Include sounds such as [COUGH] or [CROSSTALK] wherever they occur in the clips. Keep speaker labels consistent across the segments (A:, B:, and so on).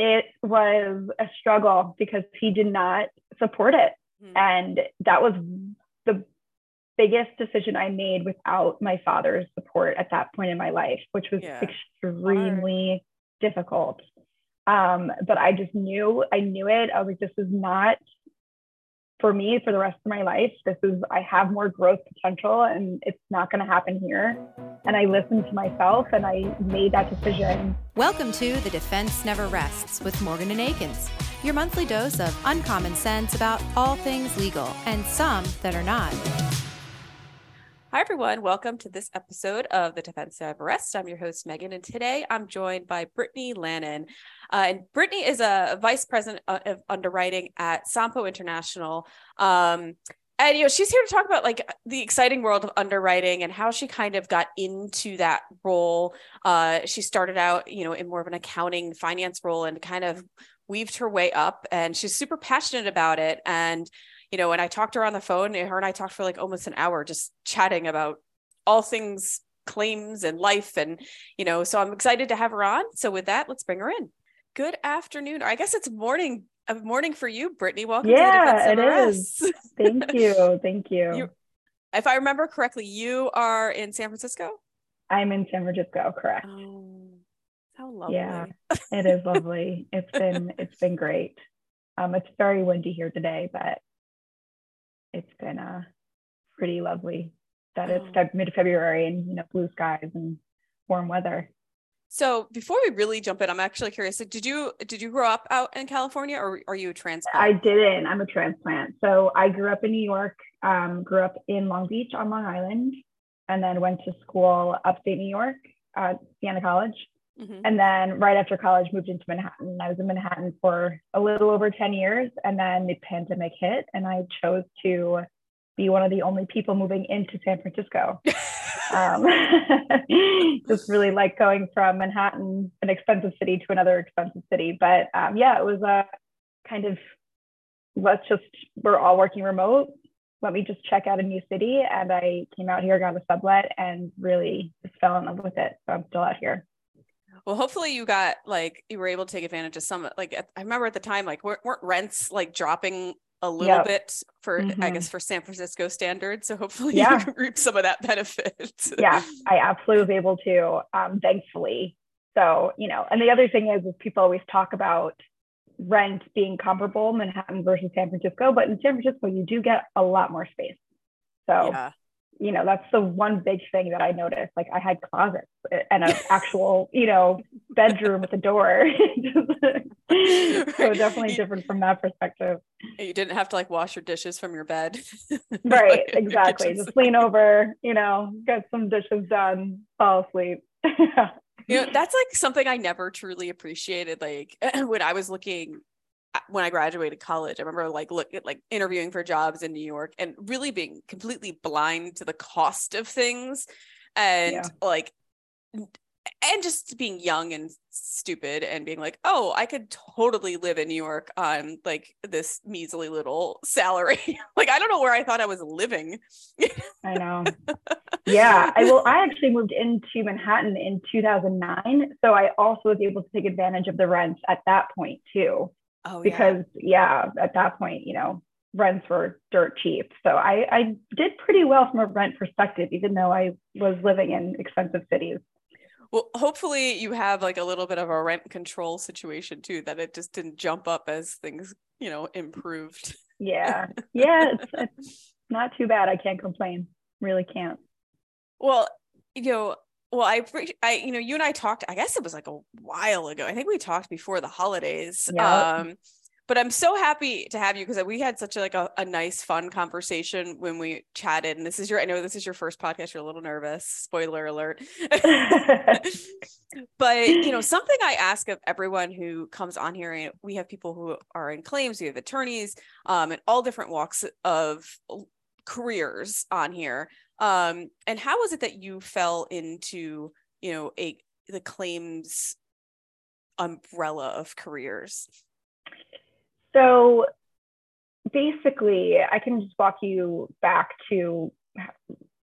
A: it was a struggle because he did not support it. Mm-hmm. And that was the biggest decision I made without my father's support at that point in my life, which was yeah. extremely Hard. difficult. Um, but I just knew, I knew it. I was like, this is not for me for the rest of my life. This is, I have more growth potential and it's not going to happen here. And I listened to myself and I made that decision.
B: Welcome to The Defense Never Rests with Morgan and Akins, your monthly dose of uncommon sense about all things legal and some that are not.
C: Hi, everyone. Welcome to this episode of the Defense Never Rests. I'm your host, Megan, and today I'm joined by Brittany Lannon. Uh, and Brittany is a vice president of underwriting at Sompo International. Um, and you know she's here to talk about like the exciting world of underwriting and how she kind of got into that role uh, she started out you know in more of an accounting finance role and kind of weaved her way up and she's super passionate about it and you know, and I talked to her on the phone, and her and I talked for like almost an hour just chatting about all things claims and life. And, you know, so I'm excited to have her on. So with that, let's bring her in. Good afternoon. Or I guess it's morning of uh, morning for you, Brittany. Welcome
A: yeah, it is. [LAUGHS] Thank you. Thank you. you.
C: If I remember correctly, you are in San Francisco?
A: I'm in San Francisco, correct.
C: Oh, how lovely.
A: Yeah, it is [LAUGHS] lovely. It's been it's been great. Um, it's very windy here today, but it's been uh, pretty lovely that it's oh. mid February and you know blue skies and warm weather.
C: So before we really jump in, I'm actually curious. Did you did you grow up out in California, or are you a transplant?
A: I didn't. I'm a transplant. So I grew up in New York. Um, grew up in Long Beach on Long Island, and then went to school upstate New York at Siena College. Mm-hmm. And then right after college, moved into Manhattan. I was in Manhattan for a little over 10 years. And then the pandemic hit, and I chose to be one of the only people moving into San Francisco. [LAUGHS] um, [LAUGHS] just really like going from Manhattan, an expensive city, to another expensive city. But um, yeah, it was a kind of let's just, we're all working remote. Let me just check out a new city. And I came out here, got a sublet, and really just fell in love with it. So I'm still out here.
C: Well, hopefully you got like you were able to take advantage of some like I remember at the time like weren't, weren't rents like dropping a little yep. bit for mm-hmm. I guess for San Francisco standards. So hopefully yeah. [LAUGHS] you reap some of that benefit.
A: yeah, I absolutely was able to, um, thankfully. So, you know, and the other thing is is people always talk about rent being comparable Manhattan versus San Francisco, but in San Francisco you do get a lot more space. So yeah you know that's the one big thing that i noticed. Like i had closets and an actual you know bedroom with a door. [LAUGHS] So definitely different from that perspective.
C: You didn't have to like wash your dishes from your bed. [LAUGHS]
A: Right exactly. just lean over you know get some dishes done fall asleep. [LAUGHS]
C: You know that's like something i never truly appreciated like [CLEARS THROAT] when i was looking when I graduated college, I remember like look at like interviewing for jobs in New York and really being completely blind to the cost of things and yeah. like and just being young and stupid and being like, oh, I could totally live in New York on like this measly little salary. [LAUGHS] like I don't know where I thought I was living.
A: I know. [LAUGHS] Yeah. I well, I actually moved into Manhattan in 2009. So I also was able to take advantage of the rents at that point too. Oh, because yeah. yeah, at that point, you know, rents were dirt cheap. So I, I did pretty well from a rent perspective, even though I was living in expensive cities.
C: Well, hopefully you have like a little bit of a rent control situation too, that it just didn't jump up as things, you know, improved.
A: Yeah. [LAUGHS] Yeah. It's, it's not too bad. I can't complain. Really can't.
C: Well, you know, well i i you know you and i talked i guess it was like a while ago i think we talked before the holidays yep. um but i'm so happy to have you because we had such a, like a, a, nice fun conversation when we chatted and this is your i know this is your first podcast you're a little nervous spoiler alert [LAUGHS] but you know something i ask of everyone who comes on here and we have people who are in claims we have attorneys um and all different walks of careers on here um, and how was it that you fell into, you know, a the claims umbrella of careers?
A: So basically, I can just walk you back to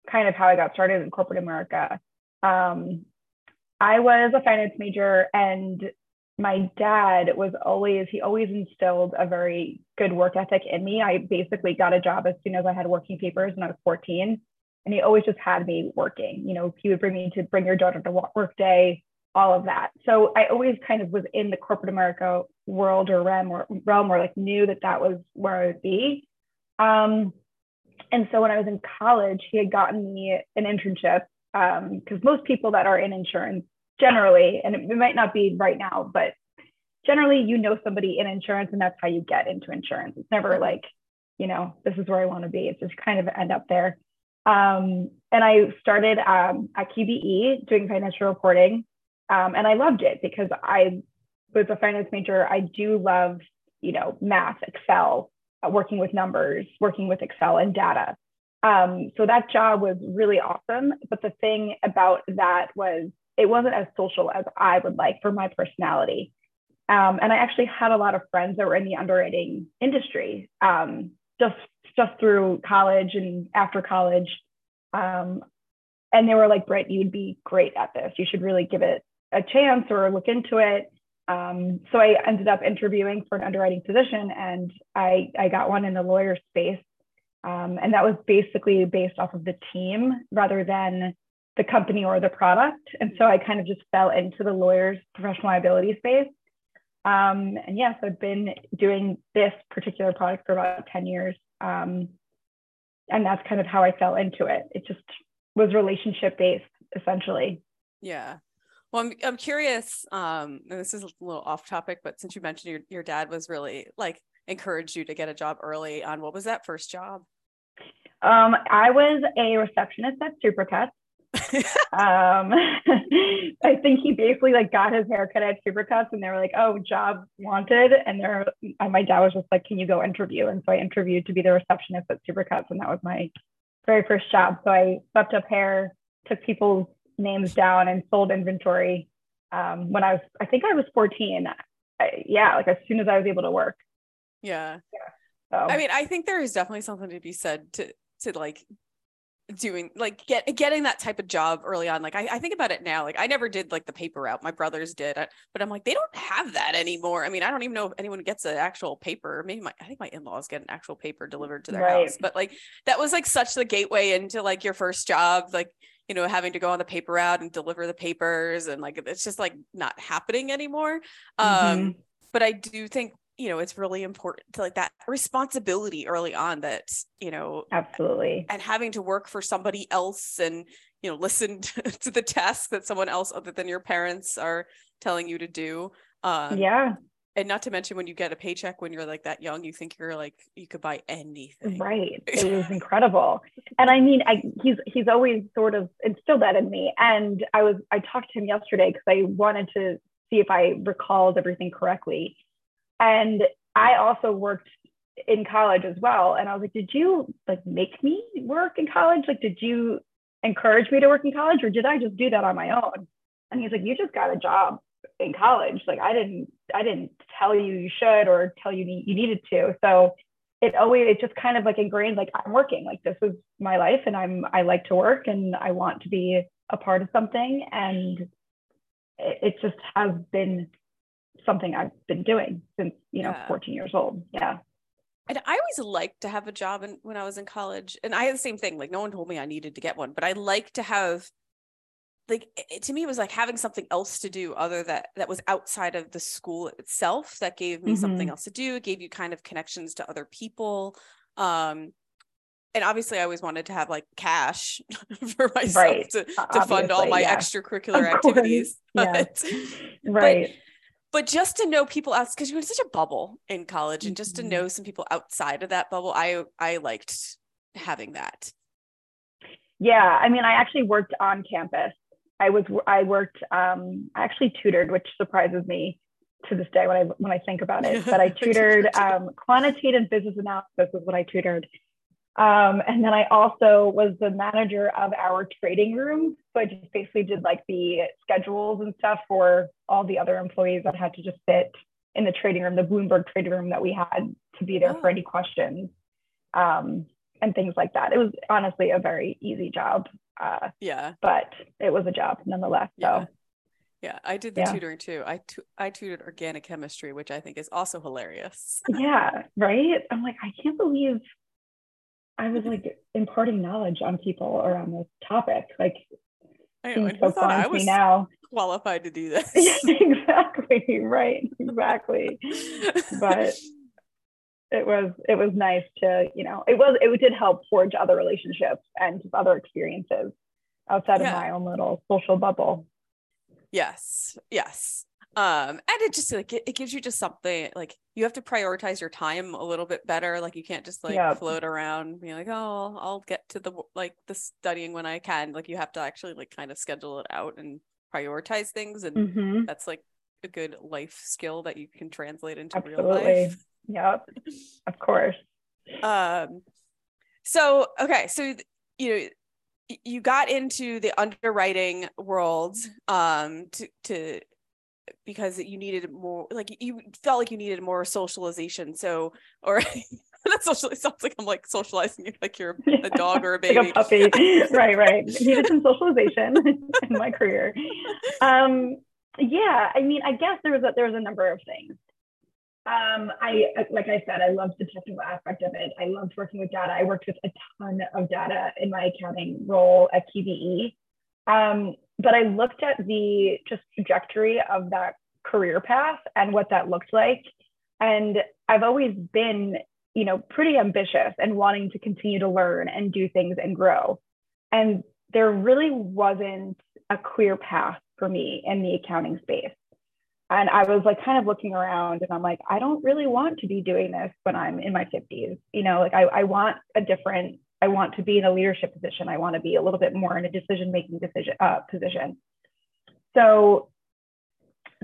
A: kind of how I got started in corporate America. Um, I was a finance major and my dad was always he always instilled a very good work ethic in me i basically got a job as soon as i had working papers when i was 14 and he always just had me working you know he would bring me to bring your daughter to work day all of that so i always kind of was in the corporate america world or realm or realm or like knew that that was where i would be um, and so when i was in college he had gotten me an internship because um, most people that are in insurance generally, and it might not be right now, but generally you know somebody in insurance and that's how you get into insurance. It's never like, you know, this is where I want to be. It's just kind of end up there. Um, and I started um, at QBE doing financial reporting. Um, and I loved it because I was a finance major. I do love, you know, math, Excel, uh, working with numbers, working with Excel and data. Um, so that job was really awesome. But the thing about that was it wasn't as social as I would like for my personality. Um, and I actually had a lot of friends that were in the underwriting industry um, just just through college and after college. Um, and they were like, Britt, you'd be great at this. You should really give it a chance or look into it. Um, so I ended up interviewing for an underwriting position and I, I got one in the lawyer space. Um, and that was basically based off of the team rather than the company or the product. And so I kind of just fell into the lawyer's professional liability space. Um, and yes, I've been doing this particular product for about 10 years. Um, and that's kind of how I fell into it. It just was relationship based essentially.
C: Yeah. Well, I'm, I'm curious, um, and this is a little off topic, but since you mentioned your, your dad was really like encouraged you to get a job early on, what was that first job?
A: Um, I was a receptionist at Supercuts [LAUGHS] um, [LAUGHS] I think he basically like got his haircut at Supercuts and they were like, oh, job wanted. And there, my dad was just like, can you go interview? And so I interviewed to be the receptionist at Supercuts. And that was my very first job. So I swept up hair, took people's names down and sold inventory. Um, when I was, I think I was 14. I, yeah, like as soon as I was able to work.
C: Yeah. yeah. So. I mean, I think there is definitely something to be said to to like doing like get getting that type of job early on like I, I think about it now like i never did like the paper route my brothers did but i'm like they don't have that anymore i mean i don't even know if anyone gets an actual paper maybe my i think my in-laws get an actual paper delivered to their right. house but like that was like such the gateway into like your first job like you know having to go on the paper route and deliver the papers and like it's just like not happening anymore mm-hmm. um but i do think you know it's really important to like that responsibility early on that you know
A: absolutely.
C: and having to work for somebody else and you know [LAUGHS] listen to, the tasks that someone else other than your parents are telling you to do
A: um yeah.
C: and not to mention when you get a paycheck when you're like that young you think you're like you could buy anything.
A: Right. [LAUGHS] It was incredible. And i mean i he's he's always sort of instilled that in me. And i was i talked to him yesterday because i wanted to see if i recalled everything correctly and I also worked in college as well. And I was like, did you like make me work in college? Like, did you encourage me to work in college or did I just do that on my own? And he's like, you just got a job in college. Like I didn't, I didn't tell you you should or tell you you needed to. So it always, it just kind of like ingrained, like I'm working, like this is my life and I'm, I like to work and I want to be a part of something. And it, it just has been something I've been doing since, you know, yeah. 14 years old. Yeah.
C: And I always liked to have a job in, when I was in college. And I had the same thing. Like, no one told me I needed to get one, but I like to have, like, it, to me, it was like having something else to do other that that was outside of the school itself that gave me mm-hmm. something else to do, It gave you kind of connections to other people. Um, and obviously I always wanted to have like cash [LAUGHS] for myself right. to, to fund all my yeah. extracurricular activities. [LAUGHS] But,
A: yeah. right. But,
C: just to know people else because you're in such a bubble in college and just to mm-hmm. know some people outside of that bubble i i liked having that.
A: Yeah i mean i actually worked on campus. I was i worked um i actually tutored which surprises me to this day when i when i think about it. But i [LAUGHS] tutored um, quantitative business analysis was what i tutored um, and then I also was the manager of our trading room. So I just basically did like the schedules and stuff for all the other employees that had to just sit in the trading room, the Bloomberg trading room that we had to be there oh. for any questions um, and things like that. It was honestly a very easy job.
C: Uh, yeah.
A: But it was a job nonetheless.
C: Yeah.
A: So
C: Yeah, I did the yeah. tutoring too. I tu- I tutored organic chemistry, which I think is also hilarious.
A: yeah, right. I'm like, I can't believe I was like imparting knowledge on people around this topic. Like,
C: I know, so thought I was now qualified to do [LAUGHS] this.
A: exactly. Right. Exactly. but it was it was nice to you know it was it did help forge other relationships and other experiences outside yeah. of my own little social bubble
C: yes yes um and it just like it, it, gives you just something like you have to prioritize your time a little bit better like you can't just like yep. float around be like oh I'll get to the like the studying when I can like you have to actually like kind of schedule it out and prioritize things and mm-hmm. that's like a good life skill that you can translate into Absolutely. real life [LAUGHS]
A: Yep. Of course.
C: Um so okay, so you know you got into the underwriting world um to to because you needed more like you felt like you needed more socialization so or [LAUGHS] that socially sounds like I'm like socializing you like you're [LAUGHS] a dog or a baby.
A: like a puppy. [LAUGHS] right, right. Needed some socialization in my career. Um, yeah, I mean, I guess there was a, there was a number of things. Um, I like I said, I loved the technical aspect of it. I loved working with data. I worked with a ton of data in my accounting role at QBE. Um, but I looked at the just trajectory of that career path and what that looked like. And I've always been, you know, pretty ambitious and wanting to continue to learn and do things and grow. And there really wasn't a clear path for me in the accounting space and I was like kind of looking around and I'm like, I don't really want to be doing this when I'm in my 50s. You know, like I, I want a different, I want to be in a leadership position. I want to be a little bit more in a decision making decision uh, position. So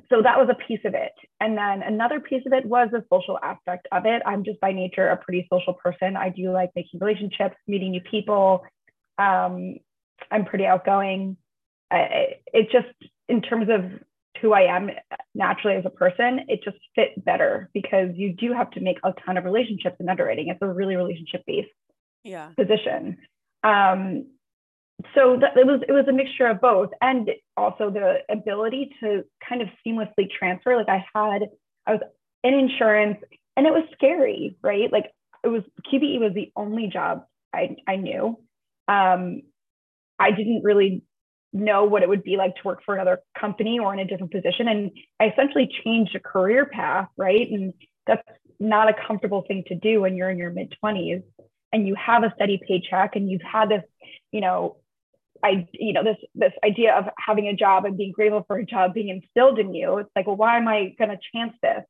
A: so that was a piece of it. And then another piece of it was the social aspect of it. I'm just by nature a pretty social person. I do like making relationships, meeting new people. Um, I'm pretty outgoing. It just in terms of who I am naturally as a person, it just fit better because you do have to make a ton of relationships in underwriting. It's a really relationship based
C: yeah.
A: position. Um, so that, it was it was a mixture of both, and also the ability to kind of seamlessly transfer. Like I had, I was in insurance, and it was scary, right? Like it was QBE was the only job I I knew. Um, I didn't really know what it would be like to work for another company or in a different position. And I essentially changed a career path, right? And that's not a comfortable thing to do when you're in your mid 20s and you have a steady paycheck and you've had this, you know, I, you know, this this idea of having a job and being grateful for a job being instilled in you. It's like, well, why am I going to chance this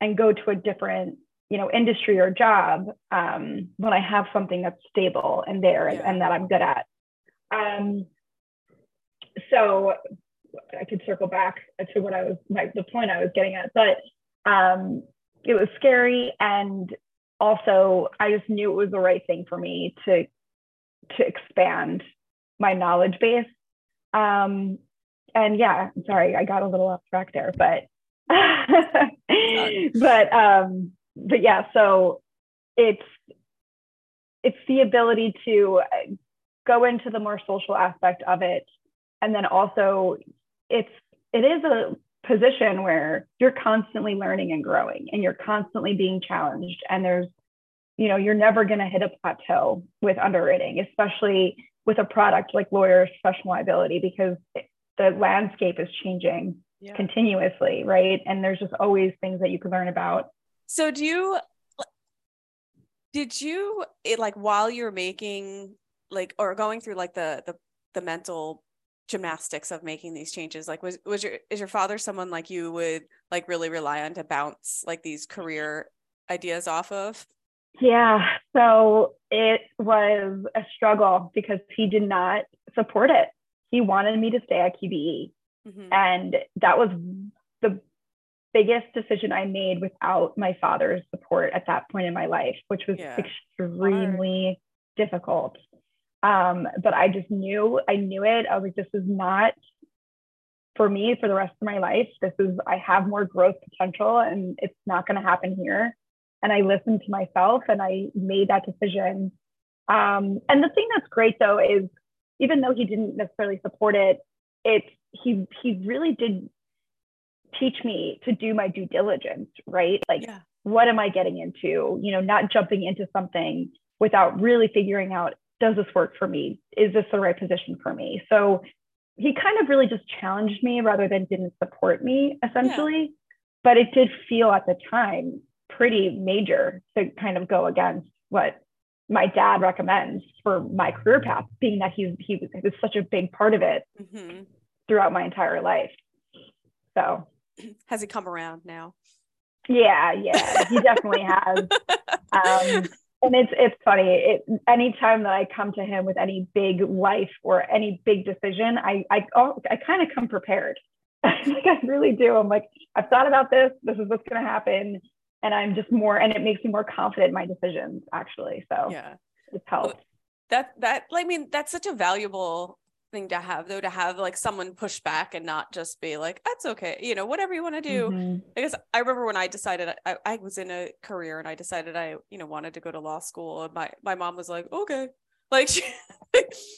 A: and go to a different, you know, industry or job um, when I have something that's stable and there yeah. and, and, that I'm good at? Um, so I could circle back to what I was my, the point I was getting at, but um, it was scary and also I just knew it was the right thing for me to to expand my knowledge base. Um, and yeah, sorry, I got a little off track there, but [LAUGHS] but um, but yeah, so it's it's the ability to go into the more social aspect of it and then also it's it is a position where you're constantly learning and growing and you're constantly being challenged. And there's you know you're never going to hit a plateau with underwriting especially with a product like lawyers professional liability because the landscape is changing yeah. continuously right? And there's just always things that you can learn about.
C: So do you did you it, like while you're making like or going through like the the the mental gymnastics of making these changes like was was your is your father someone like you would like really rely on to bounce like these career ideas off of
A: yeah so it was a struggle because he did not support it he wanted me to stay at qbe mm-hmm. and that was the biggest decision i made without my father's support at that point in my life which was yeah. extremely Hard. difficult um, but I just knew, I knew it. I was like, this is not for me for the rest of my life. This is, I have more growth potential and it's not going to happen here. And I listened to myself and I made that decision. Um, and the thing that's great though is even though he didn't necessarily support it, it he he really did teach me to do my due diligence, right? Like, yeah. what am I getting into? You know, not jumping into something without really figuring out does this work for me? Is this the right position for me? So he kind of really just challenged me rather than didn't support me, essentially. Yeah. But it did feel at the time pretty major to kind of go against what my dad recommends for my career path, being that he's he was, he was such a big part of it mm-hmm. throughout my entire life. So [CLEARS THROAT]
C: has he come around now?
A: Yeah, yeah, he definitely has. [LAUGHS] Um, and it's it's funny. It, anytime that I come to him with any big life or any big decision, I I oh, I kind of come prepared. [LAUGHS] like I really do. I'm like I've thought about this. This is what's going to happen and I'm just more, and it makes me more confident in my decisions actually. So
C: yeah,
A: it helps.
C: That that I mean that's such a valuable thing to have though to have like someone push back and not just be like that's okay you know whatever you want to do mm-hmm. because i remember when i decided I, I was in a career and i decided i you know wanted to go to law school and my my mom was like okay [LAUGHS] like she,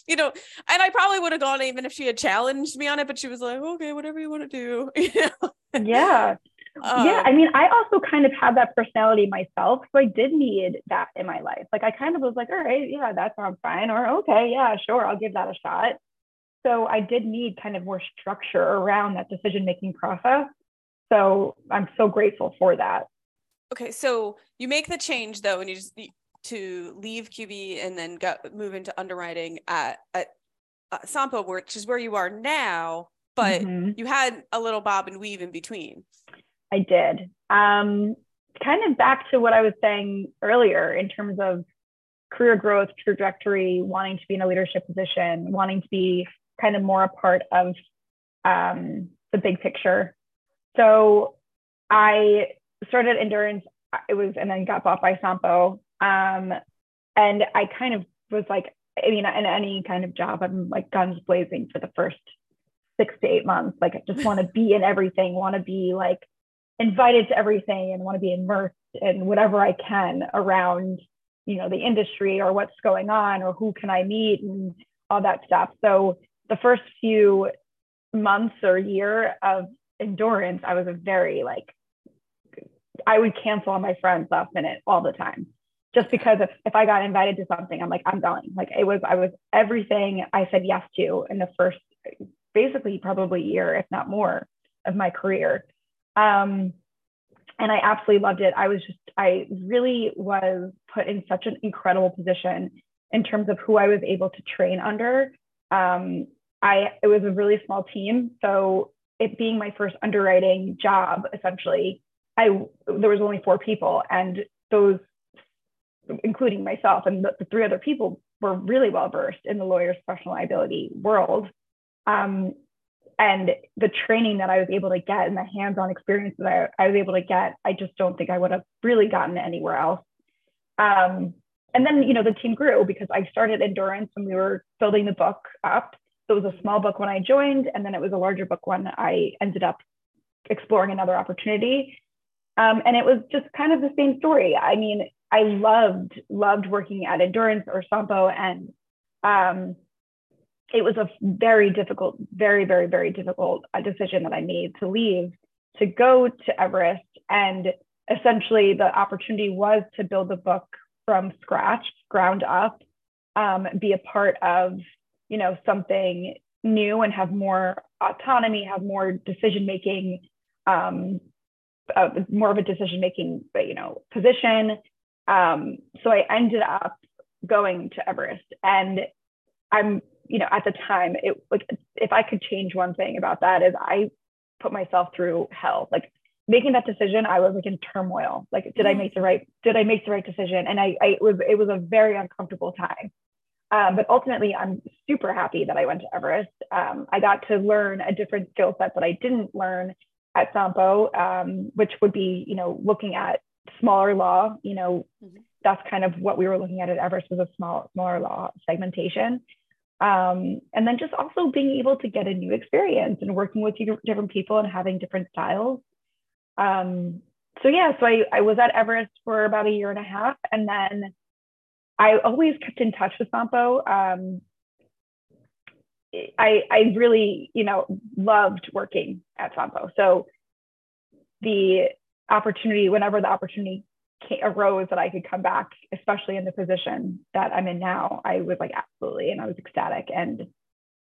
C: you know and i probably would have gone even if she had challenged me on it but she was like okay whatever you want to do [LAUGHS] you
A: know yeah um, yeah, I mean, I also kind of had that personality myself. So I did need that in my life. Like I kind of was like, all right, yeah, that sounds fine. Or okay, yeah, sure, I'll give that a shot. So I did need kind of more structure around that decision making process. So I'm so grateful for that.
C: Okay, so you make the change though, and you just to leave QB and then go move into underwriting at at uh, Sompo, which is where you are now. But mm-hmm. you had a little bob and weave in between.
A: I did. Um, kind of back to what I was saying earlier in terms of career growth trajectory, wanting to be in a leadership position, wanting to be kind of more a part of um, the big picture. So I started endurance. It was and then got bought by Sompo. Um, and I kind of was like, I mean, in any kind of job, I'm like guns blazing for the first six to eight months. Like, I just [LAUGHS] want to be in everything. Want to be like invited to everything and want to be immersed in whatever I can around, you know, the industry or what's going on or who can I meet and all that stuff. So the first few months or year of endurance, I was a very like, I would cancel on my friends last minute all the time. Just because if, if I got invited to something, I'm like, I'm going. Like it was, I was everything I said yes to in the first basically probably year, if not more, of my career. Um, and I absolutely loved it. I was just, I really was put in such an incredible position in terms of who I was able to train under. Um, I, it was a really small team. So it being my first underwriting job, essentially, I, there was only four people and those, including myself and the, the three other people were really well versed in the lawyer's professional liability world. Um, and the training that I was able to get and the hands-on experience that I, I was able to get, I just don't think I would have really gotten anywhere else. Um, and then, you know, the team grew because I started endurance when we were building the book up. It was a small book when I joined, and then it was a larger book when I ended up exploring another opportunity. Um, and it was just kind of the same story. I mean, I loved loved working at Endurance or Sompo, and um, it was a very difficult, very, very, very difficult uh, decision that I made to leave to go to Everest. And essentially, the opportunity was to build a book from scratch, ground up, um, be a part of, you know, something new and have more autonomy, have more decision making, um, uh, more of a decision making, you know, position. Um, so I ended up going to Everest, and I'm you know, at the time, it like if I could change one thing about that is I put myself through hell. Like making that decision, I was like in turmoil. Like, did mm-hmm. I make the right? Did I make the right decision? And I, I it was it was a very uncomfortable time. Um, but ultimately, I'm super happy that I went to Everest. Um, I got to learn a different skill set that I didn't learn at Sompo, um, which would be, you know, looking at smaller law. You know, mm-hmm. that's kind of what we were looking at at Everest was a small, smaller law segmentation. Um, and then just also being able to get a new experience and working with different people and having different styles. Um, so yeah, so I, I was at Everest for about a year and a half, and then I always kept in touch with Sompo. Um, I I really you know loved working at Sompo. So the opportunity, whenever the opportunity came, arose that I could come back, especially in the position that I'm in now, I was like, absolutely. And I was ecstatic and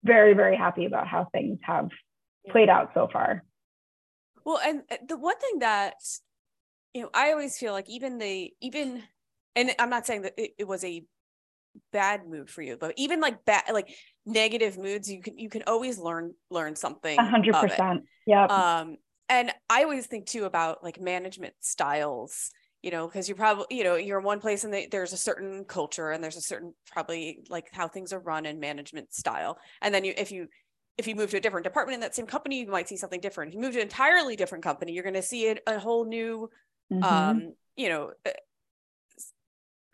A: very, very happy about how things have played out so far.
C: Well, and uh, the one thing that, you know, I always feel like even the, even, and I'm not saying that it, it was a bad mood for you but even like bad like negative moods you can you can always learn learn something
A: 100% yeah
C: um and i always think too about like management styles you know because you're probably you know you're in one place and they, there's a certain culture and there's a certain probably like how things are run and management style. And then you if you if you move to a different department in that same company you might see something different. If you move to an entirely different company you're going to see a, a whole new mm-hmm. um you know uh,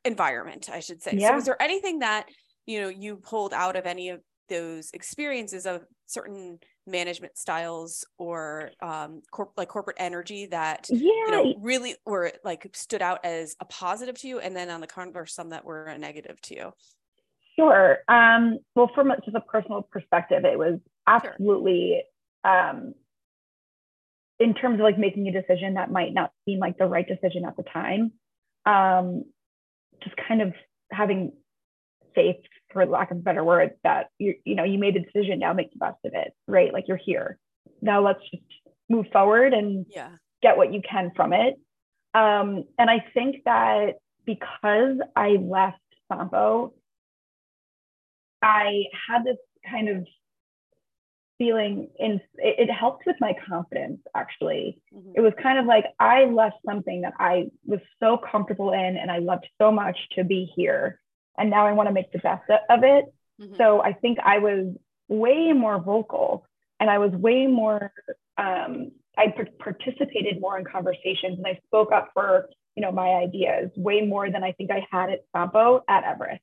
C: environment i should say yeah. so is there anything that you know you pulled out of any of those experiences of certain management styles or um corp- like corporate energy that yeah. you know really were like stood out as a positive to you and then on the converse some that were a negative to you
A: sure um well from just a personal perspective it was absolutely sure. um in terms of like making a decision that might not seem like the right decision at the time um just kind of having faith for lack of a better word that you you know you made the decision now make the best of it right? Like you're here. Now let's just move forward and
C: yeah.
A: get what you can from it. Um, and i think that because i left Sompo i had this kind of feeling in it, it helped with my confidence actually mm-hmm. it was kind of like i left something that i was so comfortable in and i loved so much to be here and now i want to make the best of it mm-hmm. so i think i was way more vocal and i was way more um, i participated more in conversations and i spoke up for you know my ideas way more than i think i had at Sompo at everest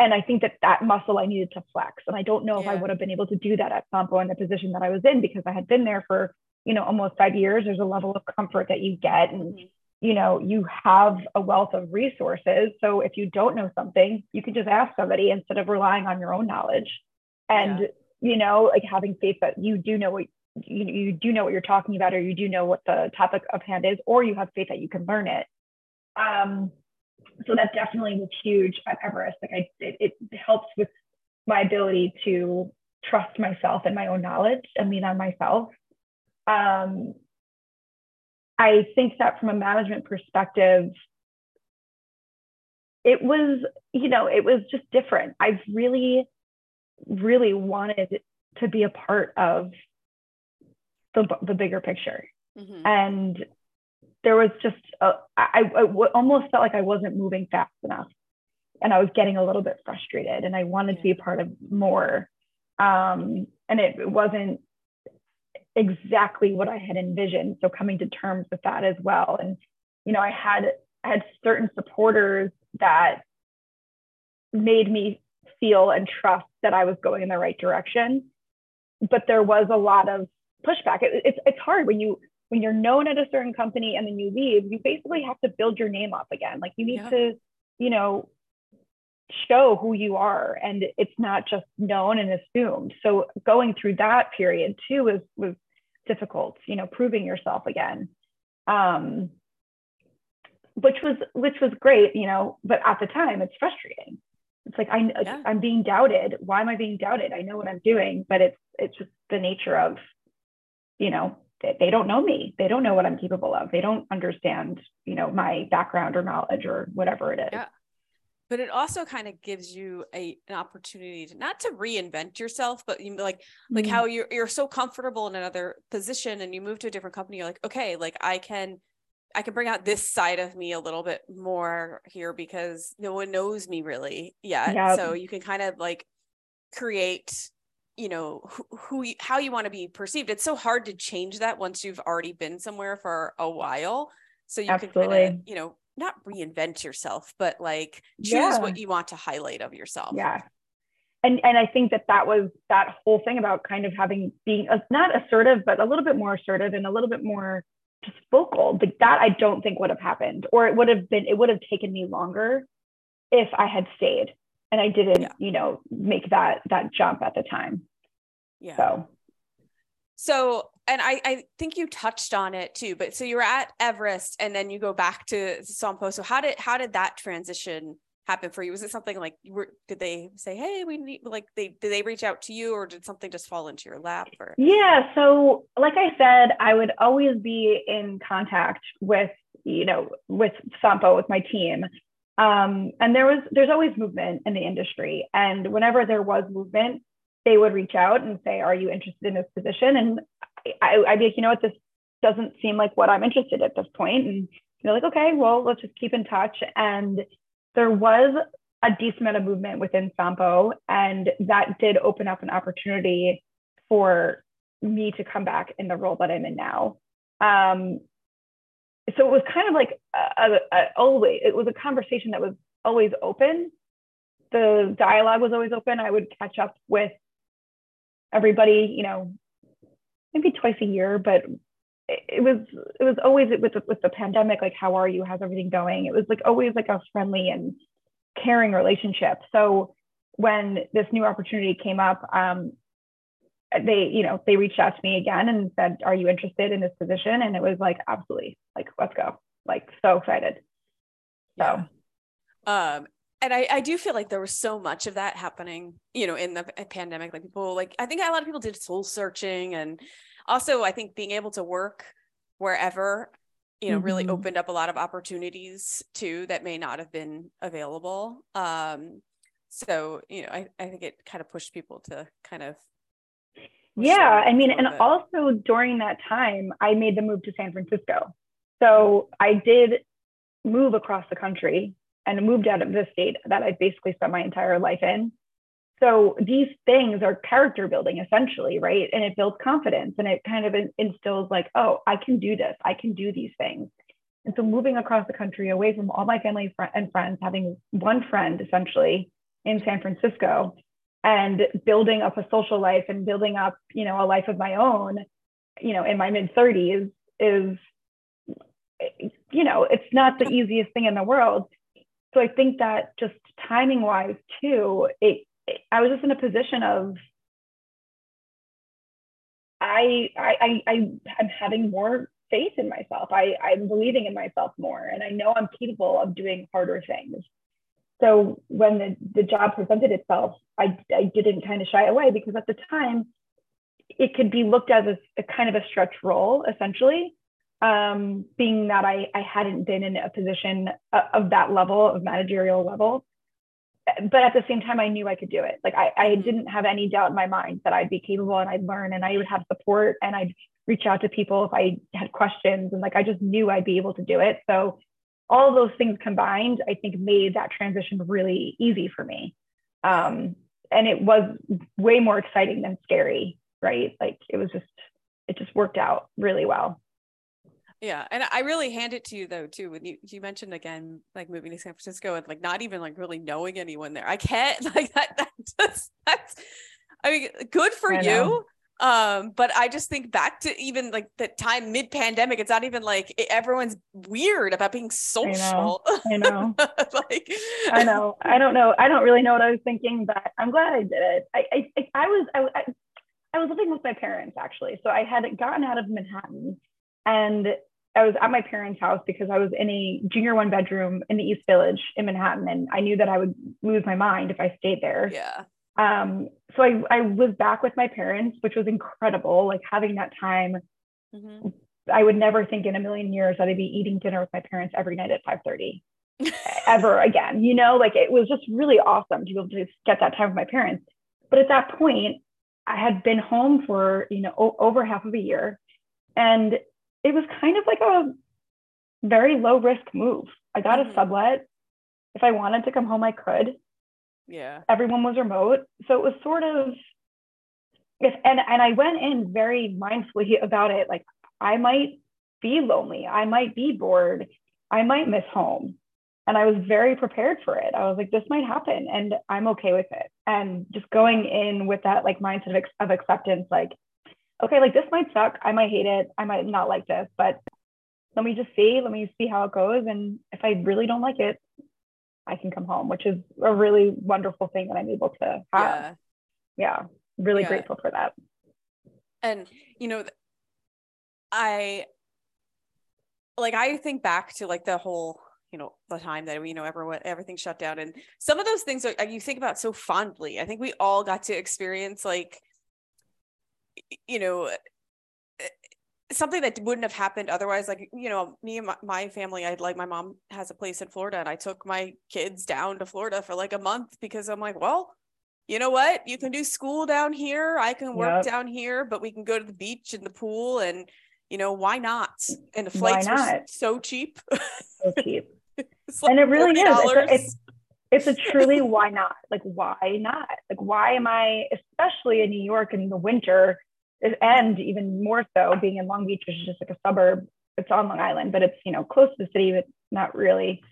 A: and I think that that muscle I needed to flex. And I don't know yeah. if I would have been able to do that at Sompo in the position that I was in because I had been there for, you know, almost five years. There's a level of comfort that you get and, mm-hmm. you know, you have a wealth of resources. So if you don't know something, you can just ask somebody instead of relying on your own knowledge. And, yeah. you know, like having faith that you do know what you, you do know what you're talking about, or you do know what the topic of hand is, or you have faith that you can learn it. Um, so that definitely was huge at Everest. Like I, it, it helps with my ability to trust myself and my own knowledge and lean on myself. Um, I think that from a management perspective, it was, you know, it was just different. I've really, really wanted to be a part of the, the bigger picture. Mm-hmm. And there was just a, I, I w- almost felt like I wasn't moving fast enough, and I was getting a little bit frustrated, and I wanted to be a part of more. Um, and it, it wasn't exactly what I had envisioned. So coming to terms with that as well, and you know, I had I had certain supporters that made me feel and trust that I was going in the right direction. But there was a lot of pushback. It, it's it's hard when you when you're known at a certain company and then you leave, you basically have to build your name up again. Like you need yeah. to, you know, show who you are and it's not just known and assumed. So going through that period too was was difficult, you know, proving yourself again. Um which was which was great, you know, but at the time it's frustrating. It's like I yeah. I'm being doubted. Why am I being doubted? I know what I'm doing, but it's it's just the nature of you know they don't know me. They don't know what i'm capable of. They don't understand you know my background or knowledge or whatever it is.
C: Yeah. But it also kind of gives you a an opportunity to not to reinvent yourself but you like like mm-hmm. how you're you're so comfortable in another position and you move to a different company you're like okay like i can i can bring out this side of me a little bit more here because no one knows me really yet. Yep. so you can kind of like create you know who, who you, how you want to be perceived it's so hard to change that once you've already been somewhere for a while so you Absolutely. can kind of you know not reinvent yourself but like choose yeah. what you want to highlight of yourself
A: yeah and and i think that that was that whole thing about kind of having being not assertive but a little bit more assertive and a little bit more just vocal like that i don't think would have happened or it would have been it would have taken me longer if i had stayed and i didn't yeah. you know make that that jump at the time
C: yeah.
A: So
C: So, and I, I think you touched on it too, but so you were at Everest and then you go back to Sompo. So how did, how did that transition happen for you? Was it something like you were, did they say, Hey, we need like they, did they reach out to you or did something just fall into your lap or?
A: Yeah. So like I said, I would always be in contact with, you know, with Sompo, with my team. Um, and there was, there's always movement in the industry. And whenever there was movement, they would reach out and say, Are you interested in this position? And I, I'd be like, You know what, this doesn't seem like what I'm interested at this point. And they're like, Okay, well, let's just keep in touch. And there was a decent amount of movement within Sompo, and that did open up an opportunity for me to come back in the role that I'm in now. Um, so it was kind of like a, a, a, always it was a conversation that was always open the dialogue was always open i would catch up with everybody, you know, maybe twice a year, but it was it was always with the, with the pandemic like how are you? How's everything going? It was like always like a friendly and caring relationship. So when this new opportunity came up um, they you know they reached out to me again and said are you interested in this position? And it was like absolutely. Like let's go. Like so excited. So
C: yeah. um and I, I do feel like there was so much of that happening, you know, in the pandemic. Like people, like I think a lot of people did soul searching, and also I think being able to work wherever, you know, mm-hmm. really opened up a lot of opportunities too that may not have been available. Um, so you know, I, I think it kind of pushed people to kind of.
A: Yeah, I mean, and bit. also during that time, I made the move to San Francisco. So I did move across the country and moved out of the state that I basically spent my entire life in. So these things are character building essentially, right? And it builds confidence and it kind of instills like, oh, I can do this. I can do these things. And so moving across the country away from all my family and friends, having one friend essentially in San Francisco and building up a social life and building up, you know, a life of my own, you know, in my mid 30s is, you know, it's not the easiest thing in the world so I think that just timing wise too, it, it, I was just in a position of I I I I'm having more faith in myself. I I'm believing in myself more, and I know I'm capable of doing harder things. So when the the job presented itself, I I didn't kind of shy away because at the time it could be looked as a, a kind of a stretch role essentially um, being that I, I hadn't been in a position of that level of managerial level. But at the same time, I knew I could do it. Like I, I mm-hmm. didn't have any doubt in my mind that I'd be capable and I'd learn and I would have support and I'd reach out to people if I had questions. And like I just knew I'd be able to do it. So all those things combined, I think made that transition really easy for me. Um, and it was way more exciting than scary, right? Like it was just, it just worked out really well.
C: Yeah, and I really hand it to you though too. When you you mentioned again like moving to San Francisco and like not even like really knowing anyone there. I can't [LAUGHS] like that. That just that's. I mean, good for you. Um, but I just think back to even like the time mid pandemic. It's not even like it, everyone's weird about being social.
A: I know. I [LAUGHS] know. like I know. I don't know. I don't really know what I was thinking, but I'm glad I did it. I I, I was I, I I was living with my parents actually, so I had gotten out of Manhattan and I was at my parents' house because I was in a junior one bedroom in the East Village in Manhattan, and I knew that I would lose my mind if I stayed there.
C: Yeah.
A: Um, so I, I was back with my parents, which was incredible. Like having that time, mm-hmm. I would never think in a million years that I'd be eating dinner with my parents every night at 5:30 [LAUGHS] ever again. You know, like it was just really awesome to be able to get that time with my parents. But at that point, I had been home for you know o- over half of a year, and it was kind of like a very low risk move. I got mm-hmm. a sublet. If I wanted to come home, I could.
C: Yeah.
A: Everyone was remote. So it was sort of if and and I went in very mindfully about it. Like I might be lonely. I might be bored. I might miss home. And I was very prepared for it. I was like, this might happen and I'm okay with it. And just going in with that like mindset of, of acceptance, like okay, like this might suck. I might hate it. I might not like this, but let me just see. Let me see how it goes. And if I really don't like it, I can come home, which is a really wonderful thing that I'm able to have. Yeah. yeah really yeah. grateful for that.
C: And, you know, I like, I think back to like the whole, you know, the time that, you know, everyone, everything shut down. And some of those things are, you think about so fondly. I think we all got to experience like, you know, eh, eh, something that wouldn't have happened otherwise like you know me and my, my family i'd like my mom has a place in florida and i took my kids down to florida for like a month because i'm like well you know what? You can do school down here. I can work yep. down here but we can go to the beach and the pool and you know why not? And the flights are so cheap.
A: So cheap. [LAUGHS] Like and it really $40. is. It's it's, it's a truly why not? Like why not? Like why am i especially in new york in the winter and even more so being in Long Beach, which is just like a suburb. It's on Long Island, but it's you know close to the city, but not really.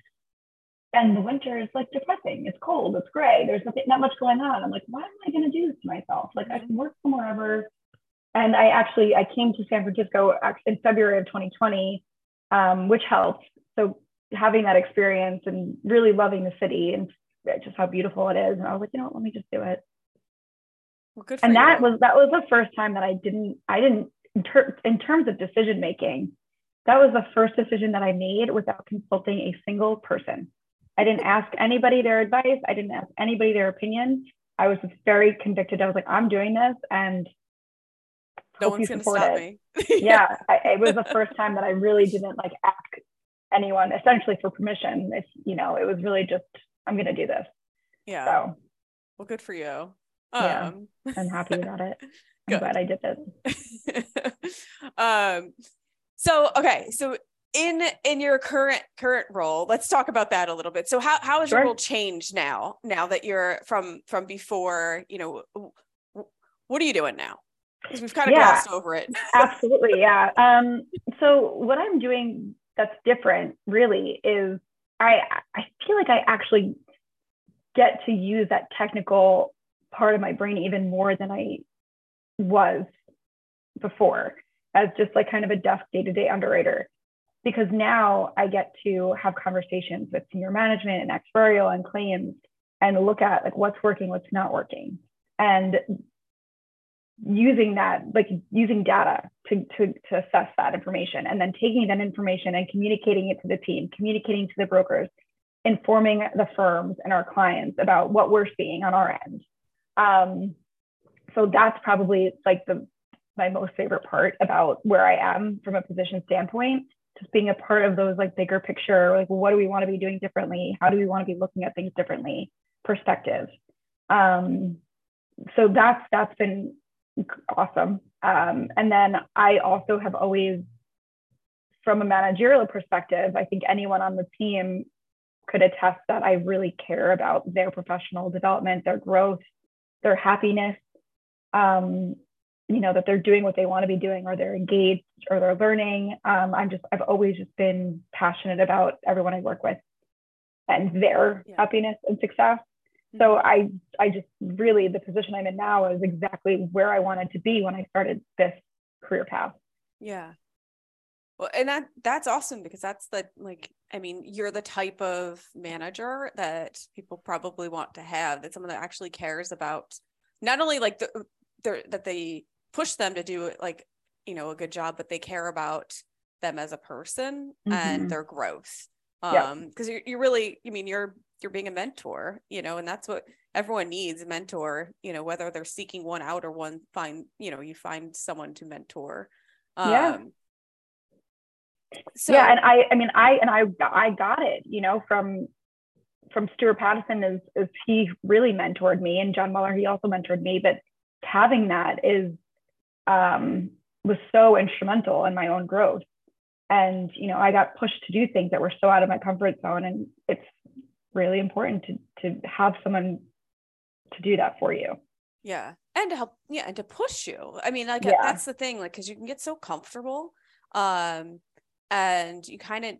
A: And the winter is like depressing. It's cold. It's gray. There's nothing, not much going on. I'm like, why am I going to do this to myself? Like I can work from wherever. And I actually I came to San Francisco in February of 2020, um, which helped. So having that experience and really loving the city and just how beautiful it is. And I was like, you know what, let me just do it. Well, good and that was that was the first time that I didn't I didn't in, ter- in terms of decision making. That was the first decision that I made without consulting a single person. I didn't ask anybody their advice. I didn't ask anybody their opinion. I was just very convicted. I was like, I'm doing this, and
C: no one's going to stop it. me. [LAUGHS]
A: yeah, I, it was the first time that I really didn't like ask anyone, essentially for permission. If you know, it was really just, I'm going to do this.
C: Yeah. So, well, good for you.
A: Yeah, um, I'm happy about it. [LAUGHS] I'm glad I did
C: this. [LAUGHS] um, so okay, so in in your current current role, let's talk about that a little bit. So how how has sure. your role changed now? Now that you're from from before, you know, what are you doing now? Because we've kind of yeah, glossed over it.
A: absolutely, yeah. [LAUGHS] Um, so what I'm doing that's different, really, is I I feel like I actually get to use that technical part of my brain even more than I was before as just like kind of a desk day-to-day underwriter because now I get to have conversations with senior management and actuarial and claims and look at like what's working, what's not working. And using that, like using data to, to, to assess that information and then taking that information and communicating it to the team, communicating to the brokers, informing the firms and our clients about what we're seeing on our end. Um, so that's probably like the my most favorite part about where I am from a position standpoint. Just being a part of those like bigger picture, like what do we want to be doing differently? How do we want to be looking at things differently? Perspective. Um, so that's that's been awesome. Um, and then I also have always, from a managerial perspective, I think anyone on the team could attest that I really care about their professional development, their growth, their happiness, um, you know, that they're doing what they want to be doing or they're engaged or they're learning. Um, I'm just, I've always just been passionate about everyone I work with and their yeah. happiness and success. Mm-hmm. So I, I just really, the position I'm in now is exactly where I wanted to be when I started this career path.
C: Yeah. Well, and that that's awesome because that's the like I mean, you're the type of manager that people probably want to have. That someone that actually cares about not only like the, that they push them to do like you know a good job, but they care about them as a person mm-hmm. and their growth. Um, because you're, you're really, I mean, you're you're being a mentor, you know, and that's what everyone needs a mentor. You know, whether they're seeking one out or one find, you know, you find someone to mentor.
A: Um, yeah so yeah and i i mean i and i i got it you know from from stuart Patterson is is he really mentored me and john muller he also mentored me but having that is um was so instrumental in my own growth. And you know i got pushed to do things that were so out of my comfort zone and it's really important to to have someone to do that for you.
C: Yeah and to help yeah and to push you. I mean like yeah. that's the thing like because you can get so comfortable um and you kind of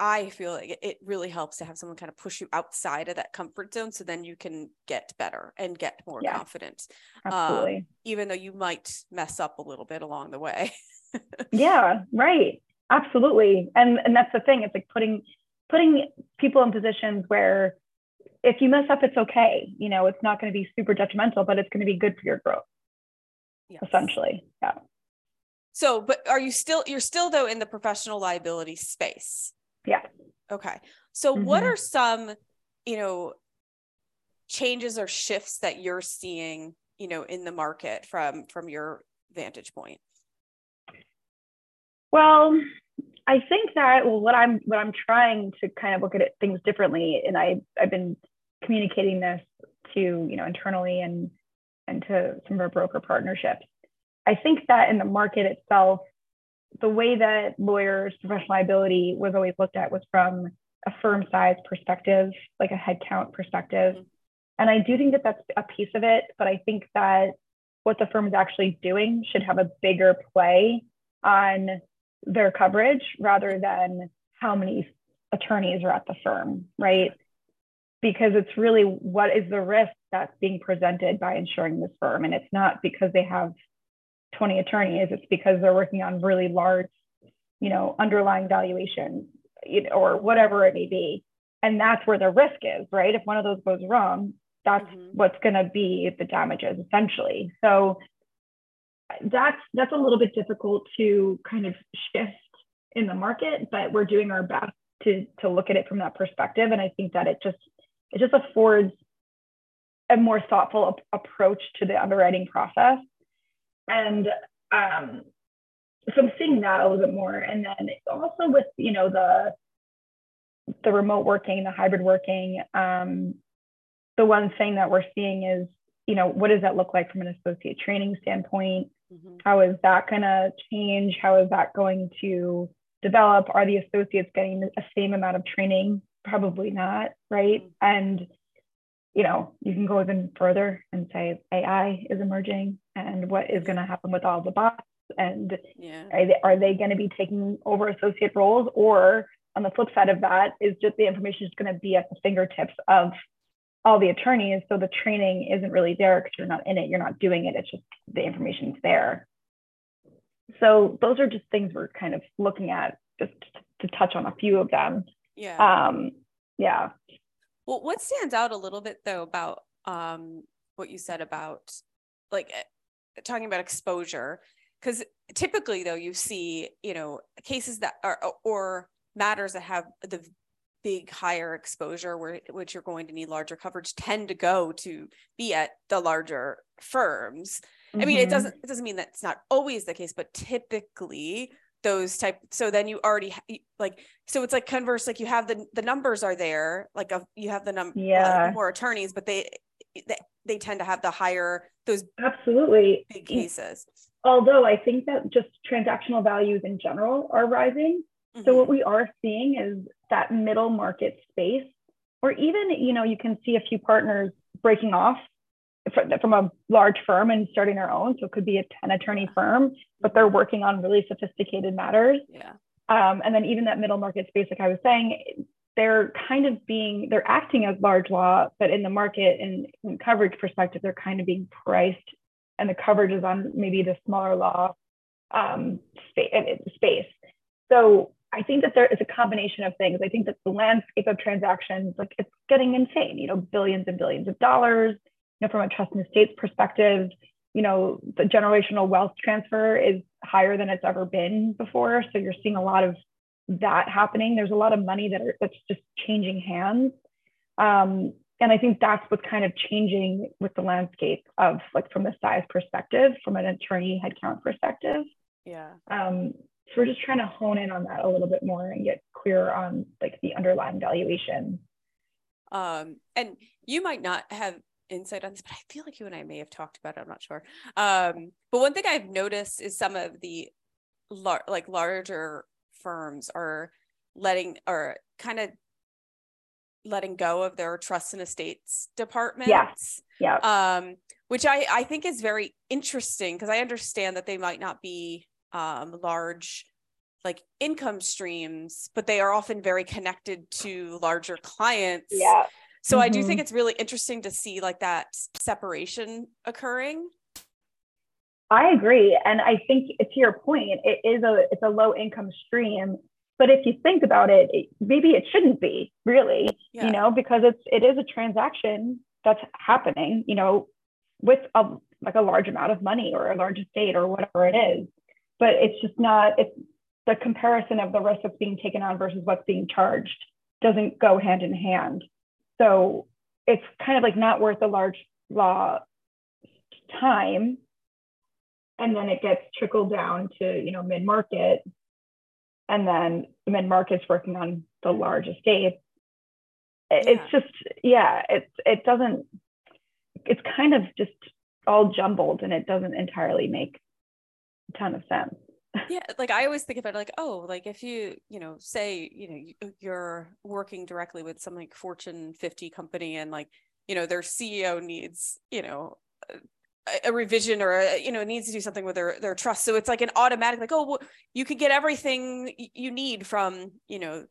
C: I feel like it really helps to have someone kind of push you outside of that comfort zone so then you can get better and get more yeah, confident. Absolutely. Um, even though you might mess up a little bit along the way. [LAUGHS]
A: yeah, right. Absolutely. And and that's the thing. It's like putting putting people in positions where if you mess up, it's okay. You know, it's not going to be super detrimental, but it's going to be good for your growth. yes. essentially. Yeah.
C: So, but are you still, you're still though in the professional liability space?
A: Yeah.
C: Okay. So, mm-hmm. what are some, you know, changes or shifts that you're seeing, you know, in the market from from your vantage point?
A: Well, I think that well, what I'm what I'm trying to kind of look at it, things differently, and I I've been communicating this to you know internally and and to some of our broker partnerships. I think that in the market itself, the way that lawyers professional liability was always looked at was from a firm size perspective, like a headcount perspective. Mm-hmm. And I do think that that's a piece of it, but I think that what the firm is actually doing should have a bigger play on their coverage rather than how many attorneys are at the firm, right? Because it's really what is the risk that's being presented by insuring this firm. And it's not because they have 20 attorneys, it's because they're working on really large, you know, underlying valuations or whatever it may be. And that's where the risk is, right? If one of those goes wrong, that's mm-hmm. what's going to be the damages essentially. So that's that's a little bit difficult to kind of shift in the market, but we're doing our best to to look at it from that perspective. And I think that it just it just affords a more thoughtful ap- approach to the underwriting process. And um, so I'm seeing that a little bit more. And then also with you know the the remote working, the hybrid working, um, the one thing that we're seeing is you know what does that look like from an associate training standpoint Mm-hmm. How is that going to change? How is that going to develop? Are the associates getting the same amount of training? Probably not, right? Mm-hmm. And you know, you can go even further and say AI is emerging, and what is going to happen with all the bots? And yeah. are they, are they going to be taking over associate roles, or on the flip side of that, is just the information is going to be at the fingertips of all the attorneys. So the training isn't really there because you're not in it, you're not doing it. It's just the information's there. So those are just things we're kind of looking at just to touch on a few of them.
C: Yeah. Um,
A: yeah.
C: Well, what stands out a little bit though about um, what you said about like eh, talking about exposure, because typically though you see you know cases that are or matters that have the big higher exposure where which you're going to need larger coverage tend to go to be at the larger firms mm-hmm. i mean it mm-hmm. doesn't it doesn't mean that's not always the case but typically those type so then you already like so it's like converse like you have the the numbers are there like a, you have the number
A: yeah.
C: more attorneys but they, they they tend to have the higher those
A: absolutely.
C: big cases.
A: Although i think that just transactional values in general are rising. Mm-hmm. so what we are seeing is that middle market space, or even, you know, you can see a few partners breaking off from a large firm and starting their own. So it could be a 10 attorney firm, but they're working on really sophisticated matters.
C: Yeah.
A: Um, and then even that middle market space, like I was saying, they're kind of being, they're acting as large law, but in the market and, and coverage perspective, they're kind of being priced and the coverage is on maybe the smaller law um, space, space. So I think that there is a combination of things. I think that the landscape of transactions, like it's getting insane, you know, billions and billions of dollars, you know, from a trust and estates perspective, you know, the generational wealth transfer is higher than it's ever been before. So you're seeing a lot of that happening. There's a lot of money that are, that's just changing hands. Um, and I think that's what's kind of changing with the landscape of like from the size perspective, from an attorney headcount perspective.
C: Yeah.
A: Um, so we're just trying to hone in on that a little bit more and get clear on like the underlying valuation.
C: Um, and you might not have insight on this, but I feel like you and I may have talked about it. I'm not sure. Um, but one thing I've noticed is some of the lar- like larger firms are letting or kind of letting go of their trust and estates departments.
A: Yes. Yeah.
C: Um, which I, I think is very interesting because I understand that they might not be um, large like income streams, but they are often very connected to larger clients.
A: Yeah.
C: So mm-hmm. I do think mm-hmm. it's really interesting to see like that separation occurring.
A: I agree. And I think to your point, it is a it's a low income stream. But if you think about it, it maybe it shouldn't be really, yeah. you know, because it's it is a transaction that's happening, you know, with a like a large amount of money or a large estate or whatever it is. But it's just not, it's the comparison of the risk that's being taken on versus what's being charged doesn't go hand in hand. So it's kind of like not worth a large law time. And then it gets trickled down to, you know, mid market. And then the mid market's working on the large estates. Yeah. It's just, yeah, it's, it doesn't, it's kind of just all jumbled and it doesn't entirely make a ton of sense
C: yeah like i always think about it like oh like if you you know say you know you're working directly with some like fortune 50 company and like you know their ceo needs you know a, a revision or a, you know needs to do something with their their trust. So it's like an automatic like oh well, you can get everything you need from you know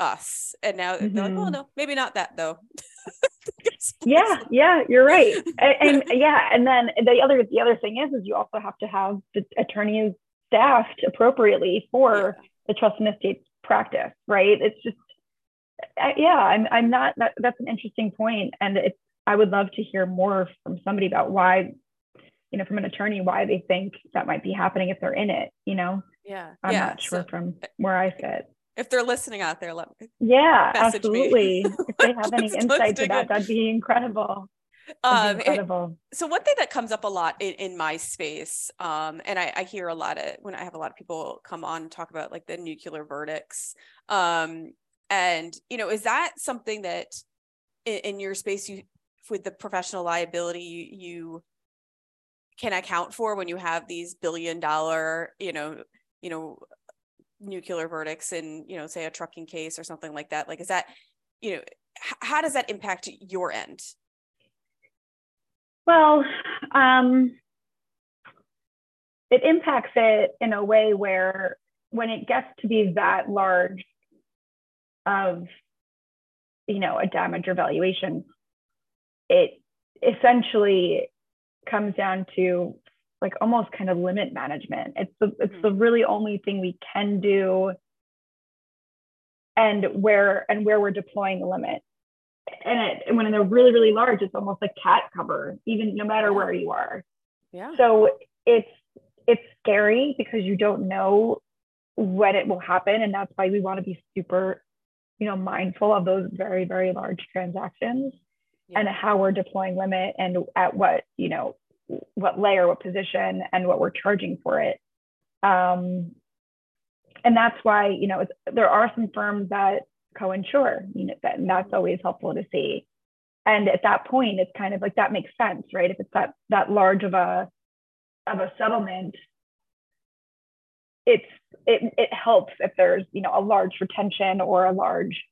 C: us. And now mm-hmm. they're like oh no maybe not that though. [LAUGHS]
A: Yeah yeah you're right. And, and, [LAUGHS] yeah and then the other the other thing is is you also have to have the attorneys staffed appropriately for yeah. the trust and estate practice right it's just yeah i'm i'm not that, that's an interesting point and it's i would love to hear more from somebody about why you know from an attorney why they think that might be happening if they're in it you know
C: yeah
A: i'm
C: yeah.
A: not sure so, from where i sit
C: if they're listening out there, let
A: me yeah, absolutely. [LAUGHS] if they have any insight to that, that'd be incredible. Um, incredible.
C: It, so one thing that comes up a lot in, in my space, um, and I, I, hear a lot of when I have a lot of people come on and talk about like the nuclear verdicts, um, and you know, is that something that in, in your space you with the professional liability you, you can account for when you have these billion dollar, you know, you know nuclear verdicts in you know say a trucking case or something like that like is that you know how does that impact your end
A: well um it impacts it in a way where when it gets to be that large of you know a damage or valuation it essentially comes down to like almost kind of limit management. It's the it's mm-hmm. the really only thing we can do and where and where we're deploying the limit. And it, when they're really really large, it's almost a cat cover, even no matter where you are.
C: Yeah.
A: So it's it's scary because you don't know when it will happen, and that's why we want to be super, you know, mindful of those very very large transactions yeah. and how we're deploying limit and at what you know what layer, what position, and what we're charging for it. Um, and that's why you know there are some firms that co-insure, you know, that, and that's always helpful to see. And at that point, it's kind of like that makes sense, right? If it's that that large of a of a settlement, it's it it helps if there's you know a large retention or a large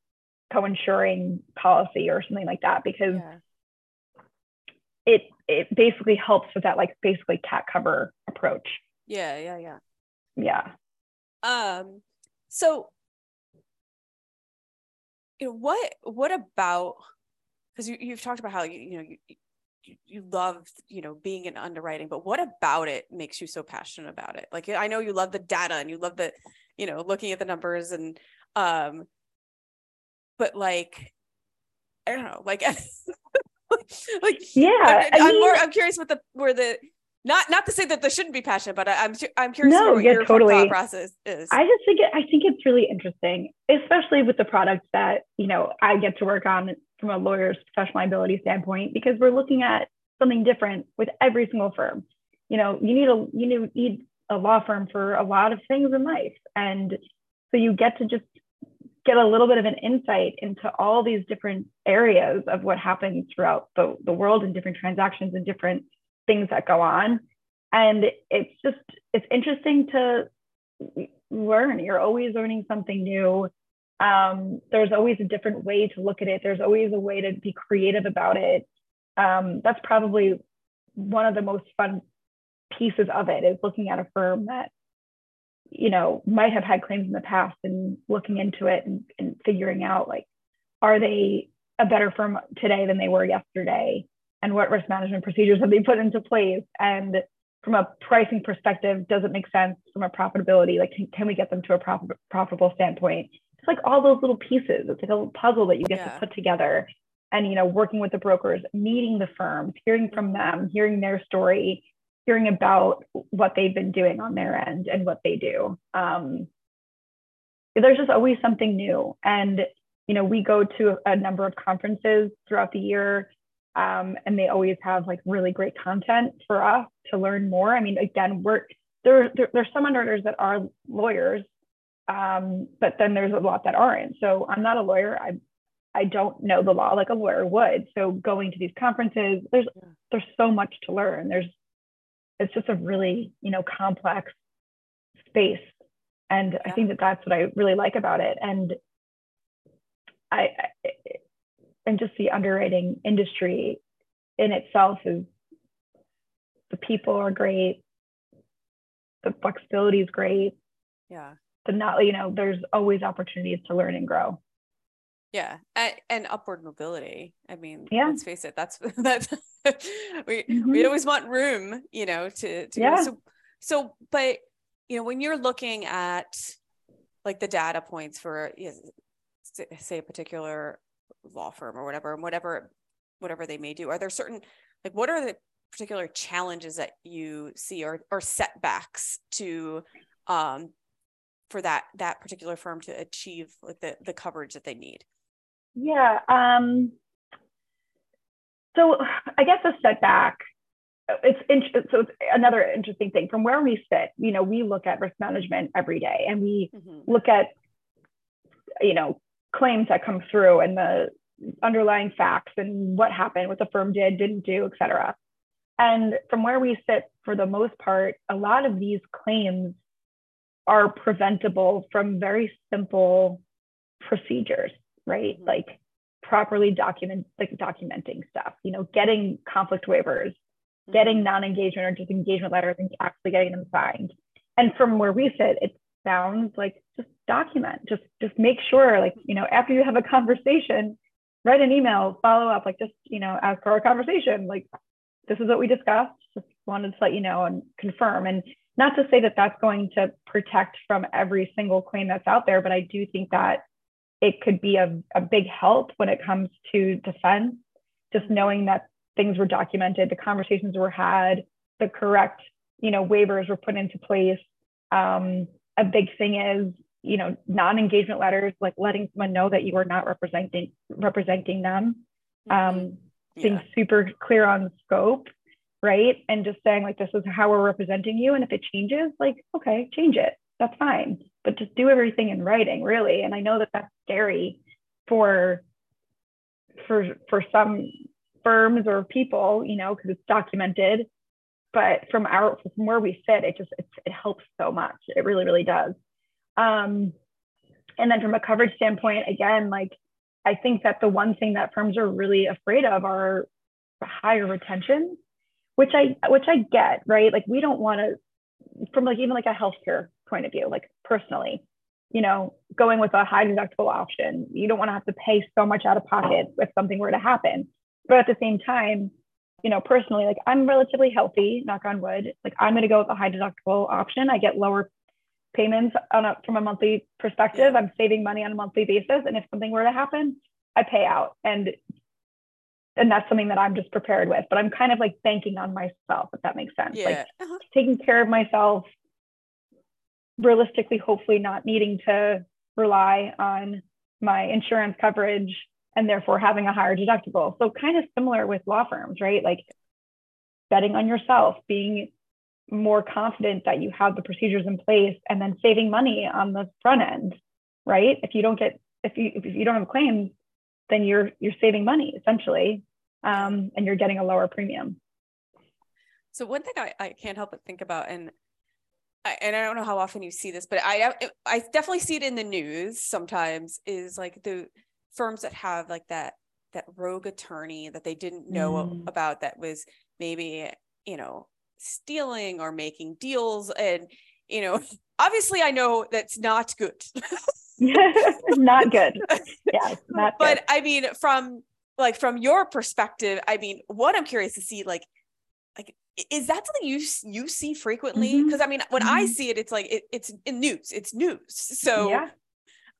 A: co-insuring policy or something like that because yeah. it it basically helps with that like basically cat cover approach.
C: Yeah, yeah, yeah.
A: Yeah.
C: Um so you know what what about because you, you've talked about how you you know you, you love you know being in underwriting but what about it makes you so passionate about it? Like i know you love the data and you love the you know looking at the numbers and um but like i don't know like [LAUGHS]
A: like yeah I,
C: am mean, more i'm curious what the where the not not to say that there shouldn't be passion but I, am I'm, I'm curious no, what yeah, your totally. thought process is.
A: I just think it, i think it's really interesting especially with the products that you know i get to work on from a lawyer's professional liability standpoint because we're looking at something different with every single firm. You know you need a you need a law firm for a lot of things in life. And so you get to just get a little bit of an insight into all these different areas of what happens throughout the, the world and different transactions and different things that go on. And it's just, it's interesting to learn. You're always learning something new. Um, there's always a different way to look at it. There's always a way to be creative about it. Um, that's probably one of the most fun pieces of it is looking at a firm that you know, might have had claims in the past and looking into it and, and figuring out like, are they a better firm today than they were yesterday? And what risk management procedures have they put into place? And from a pricing perspective, does it make sense from a profitability? Like, can, can we get them to a profit, profitable standpoint? It's like all those little pieces. It's like a little puzzle that you get yeah. to put together. and you know working with the brokers meeting the firms hearing from them hearing their story hearing about what they've been doing on their end and what they do um, there's just always something new and you know we go to a number of conferences throughout the year um, and they always have like really great content for us to learn more i mean again we're there, there there's some underwriters that are lawyers um, but then there's a lot that aren't so i'm not a lawyer i I don't know the law like a lawyer would. So going to these conferences, there's there's so much to learn. There's it's just a really you know complex space, and yeah. I think that that's what I really like about it. And I, I and just the underwriting industry in itself is the people are great, the flexibility is great.
C: Yeah.
A: The not you know there's always opportunities to learn and grow.
C: Yeah, and, and, upward mobility. I mean,
A: yeah.
C: let's face it. That's [LAUGHS] that's we mm-hmm. we always want room, you know, to to
A: yeah.
C: so so. But you know, when you're looking at like the data points for you know, say a particular law firm or whatever, and whatever whatever they may do, are there certain like what are the particular challenges that you see or or setbacks to um for that that particular firm to achieve like the the coverage that they need?
A: Yeah. Um, so I guess a setback. It's interesting. So it's another interesting thing from where we sit. You know, we look at risk management every day, and we mm-hmm. look at you know claims that come through and the underlying facts and what happened, what the firm did, didn't do, et cetera. And from where we sit, for the most part, a lot of these claims are preventable from very simple procedures right? Mm-hmm. Like properly document like documenting stuff, you know, getting conflict waivers, mm-hmm. getting non-engagement or disengagement letters and actually getting them signed. And from where we sit, it sounds like just document, just just make sure, like, you know, after you have a conversation, write an email, follow up, like just, you know, as per our conversation, like this is what we discussed. Just wanted to let you know and confirm. And not to say that that's going to protect from every single claim that's out there, but I do think that it could be a, a big help when it comes to defense, just knowing that things were documented, the conversations were had, the correct, you know, waivers were put into place. Um, a big thing is, you know, non-engagement letters, like letting someone know that you are not representing representing them. Mm-hmm. Um, yeah. being super clear on the scope, right? And just saying like this is how we're representing you. And if it changes, like, okay, change it. That's fine but just do everything in writing really and i know that that's scary for for for some firms or people you know because it's documented but from our from where we sit it just it, it helps so much. It really really does. Um and then from a coverage standpoint again like i think that the one thing that firms are really afraid of are higher retention which i which i get right? Like we don't want to from like even like a healthcare point of view, like personally, you know, going with a high deductible option, you don't want to have to pay so much out of pocket if something were to happen. But at the same time, you know, personally, like I'm relatively healthy, knock on wood. Like I'm going to go with a high deductible option. I get lower payments on a, from a monthly perspective. I'm saving money on a monthly basis. And if something were to happen, I pay out. And and that's something that I'm just prepared with. But I'm kind of like banking on myself, if that makes sense.
C: Yeah.
A: Like uh-huh. taking care of myself, realistically, hopefully not needing to rely on my insurance coverage and therefore having a higher deductible. So kind of similar with law firms, right? Like betting on yourself, being more confident that you have the procedures in place and then saving money on the front end, right? If you don't get if you if you don't have claims, then you're you're saving money essentially, um, and you're getting a lower premium.
C: So one thing I, I can't help but think about, and I, and I don't know how often you see this, but I I definitely see it in the news sometimes. Is like the firms that have like that that rogue attorney that they didn't know mm. about that was maybe you know stealing or making deals and you know [LAUGHS] obviously i know that's not good [LAUGHS]
A: not good yeah [LAUGHS] not
C: but i mean from like from your perspective i mean what i'm curious to see like like is that something you you see frequently because mm-hmm. i mean when mm-hmm. i see it it's like it, it's in news it's news so
A: yeah.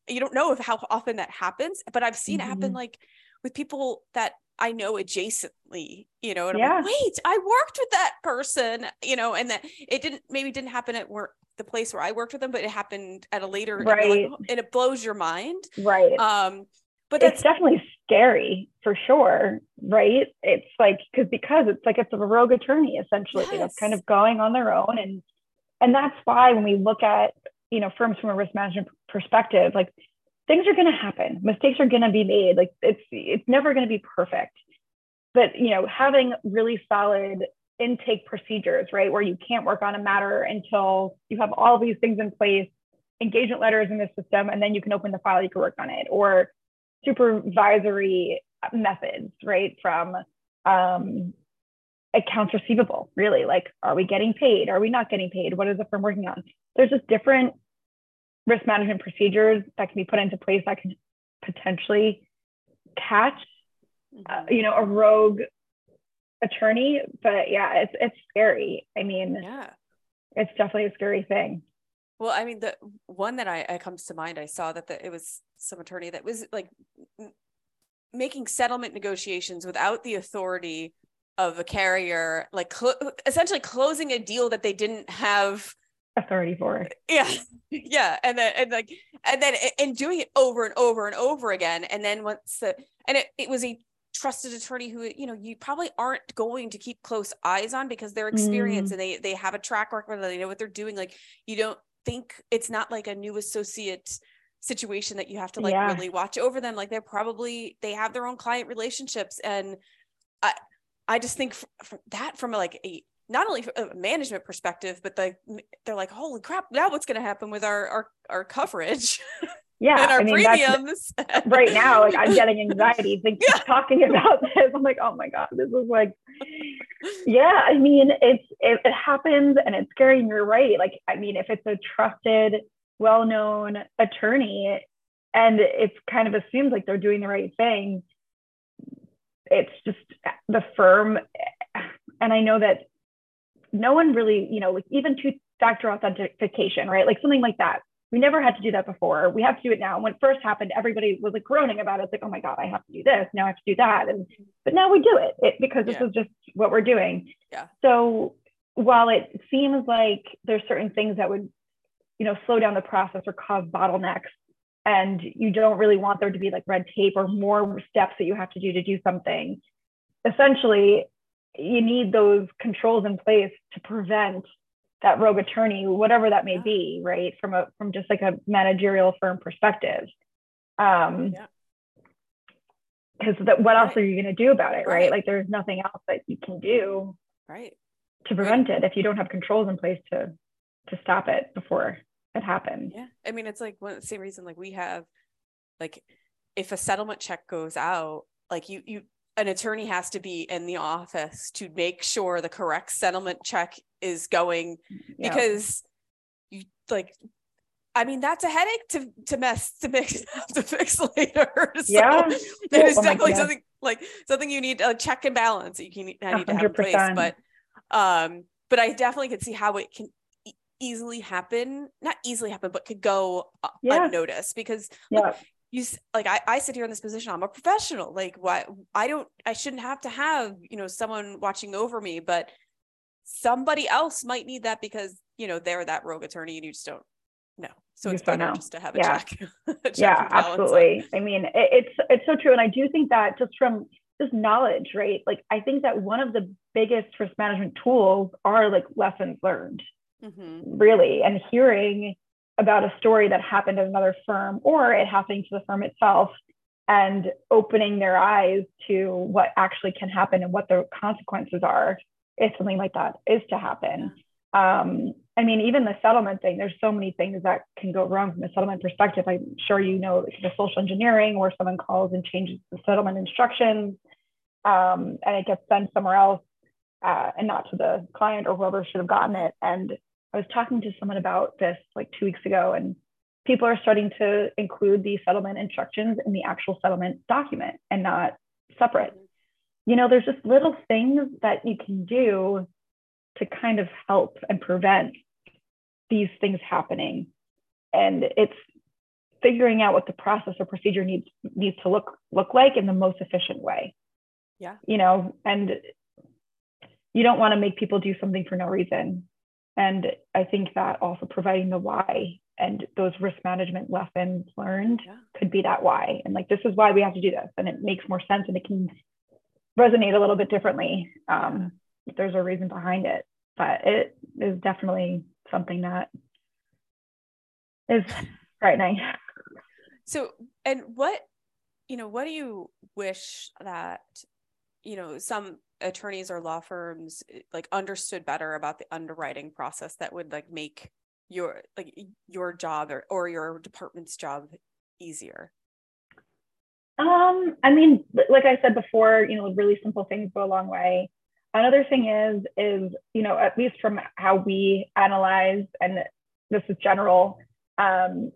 C: You don't know if how often that happens but i've seen mm-hmm. it happen mm-hmm. like with people that I know adjacently, you know, and yeah. I'm like, wait, I worked with that person, you know, and that it didn't maybe didn't happen at work the place where I worked with them, but it happened at a later
A: right.
C: And, like, and it blows your mind.
A: Right.
C: Um, but
A: it's definitely scary for sure, right? It's like because because it's like it's a rogue attorney essentially yes. that's kind of going on their own, and and that's why when we look at you know firms from a risk management perspective, like things are going to happen, mistakes are going to be made, like it's it's never going to be perfect, but you know having really solid intake procedures, right, where you can't work on a matter until you have all these things in place, engagement letters in the system, and then you can open the file, you can work on it, or supervisory methods, right? From um, accounts receivable, really, like, are we getting paid? Are we not getting paid? What is the firm working on? There's just different risk management procedures that can be put into place that can potentially catch, uh, mm-hmm. you know, a rogue attorney. But yeah, it's it's scary. I mean,
C: yeah,
A: it's definitely a scary thing.
C: Well, I mean, the one that I, I comes to mind, I saw that the, it was some attorney that was like making settlement negotiations without the authority of a carrier, like cl- essentially closing a deal that they didn't have
A: authority for.
C: Yeah, yeah, and then and like and then and doing it over and over and over again, and then once the and it, it was a trusted attorney who you know you probably aren't going to keep close eyes on because they're experienced mm. and they they have a track record and they know what they're doing like you don't think it's not like a new associate situation that you have to like yeah. really watch over them like they're probably they have their own client relationships and i just think from that from like a not only a management perspective but the, they're like holy crap now what's going to happen with our our, our coverage [LAUGHS]
A: yeah
C: and our I mean, premiums? [LAUGHS]
A: Right now like i'm getting anxiety [LAUGHS] thinking yeah. talking about this. I'm like oh my god this is like yeah i mean it's it, it happens and it's scary and you're right. Like i mean if it's a trusted well-known attorney and it's kind of assumed like they're doing the right thing it's just the firm and i know that no one really you know like even two factor authentication right like something like that we never had to do that before. We have to do it now. And when it first happened, everybody was like groaning about it. It's like, oh my God, I have to do this. Now I have to do that. And but now we do it, it because this yeah. is just what we're doing.
C: Yeah.
A: So while it seems like there's certain things that would, you know, slow down the process or cause bottlenecks, and you don't really want there to be like red tape or more steps that you have to do to do something, essentially, you need those controls in place to prevent that rogue attorney, whatever that may be, right? From a from just like a managerial firm perspective. Um, yeah. Because what right. else are you going to do about it, right. right? Like there's nothing else that you can do,
C: right,
A: to prevent right. it if you don't have controls in place to to stop it before it happens.
C: Yeah, I mean it's like one the same reason like we have, like, if a settlement check goes out, like you you an attorney has to be in the office to make sure the correct settlement check is going yeah. because you like I mean that's a headache to to mess to mix [LAUGHS] to fix later. [LAUGHS] So
A: yeah,
C: there's [LAUGHS] oh definitely something like something you need a check and balance that you can I need 100%. to have in place. But um, but I definitely could see how it can easily happen, not easily happen, but could go uh, yeah. unnoticed because
A: yeah. Like,
C: you like I, I sit here in this position i'm a professional like why i don't i shouldn't have to have you know someone watching over me but somebody else might need that because you know they're that rogue attorney and you just don't know so it's better just to have a
A: yeah.
C: check, [LAUGHS]
A: check yeah absolutely i mean it, it's it's so true and i do think that just from just knowledge right like i think that one of the biggest risk management tools are like lessons learned mm-hmm. really and hearing about a story that happened at another firm or it happening to the firm itself and opening their eyes to what actually can happen and what the consequences are if something like that is to happen. Um, I mean, even the settlement thing, there's so many things that can go wrong from a settlement perspective. I'm sure you know the social engineering where someone calls and changes the settlement instructions um, and it gets sent somewhere else uh, and not to the client or whoever should have gotten it. And I was talking to someone about this like two weeks ago, and people are starting to include the settlement instructions in the actual settlement document and not separate. You know, there's just little things that you can do to kind of help and prevent these things happening. And it's figuring out what the process or procedure needs needs to look look like in the most efficient way.
C: Yeah.
A: You know, and you don't want to make people do something for no reason. And I think that also providing the why and those risk management lessons learned yeah. could be that why. And like, this is why we have to do this. And it makes more sense and it can resonate a little bit differently. Um, if there's a reason behind it, but it is definitely something that is frightening.
C: So, and what, you know, what do you wish that, you know, some attorneys or law firms like understood better about the underwriting process that would like make your like your job or, or your department's job easier?
A: Um, I mean, like I said before, you know, really simple things go a long way. Another thing is, is, you know, at least from how we analyze, and this is general, um,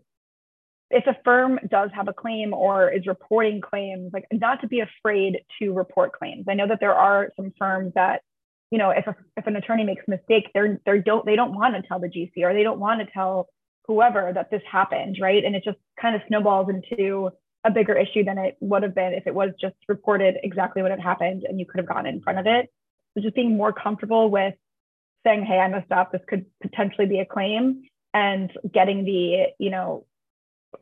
A: if a firm does have a claim or is reporting claims, like not to be afraid to report claims. I know that there are some firms that, you know, if a, if an attorney makes a mistake, they're they don't they don't want to tell the GC or they don't want to tell whoever that this happened, right? And it just kind of snowballs into a bigger issue than it would have been if it was just reported exactly what had happened and you could have gotten in front of it. So just being more comfortable with saying, "Hey, I messed up. This could potentially be a claim," and getting the you know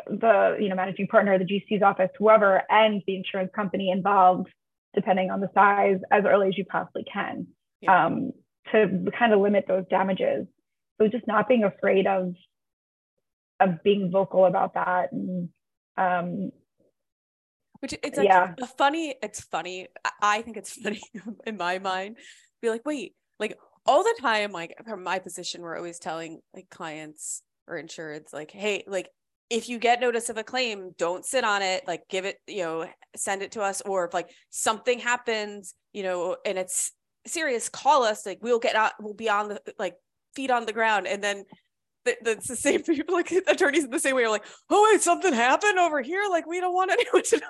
A: the you know managing partner, the GC's office, whoever, and the insurance company involved, depending on the size, as early as you possibly can, yeah. um, to kind of limit those damages. So just not being afraid of of being vocal about that, and um,
C: which it's like yeah. a funny. It's funny. I think it's funny [LAUGHS] in my mind. Be like, wait, like all the time, like from my position, we're always telling like clients or insureds, like, hey, like if you get notice of a claim, don't sit on it. Like give it, you know, send it to us. Or if like something happens, you know, and it's serious, call us. Like we'll get out, we'll be on the like feet on the ground. And then that's the same [LAUGHS] people like attorneys in the same way are like oh wait something happened over here like we don't want [LAUGHS] anyone to know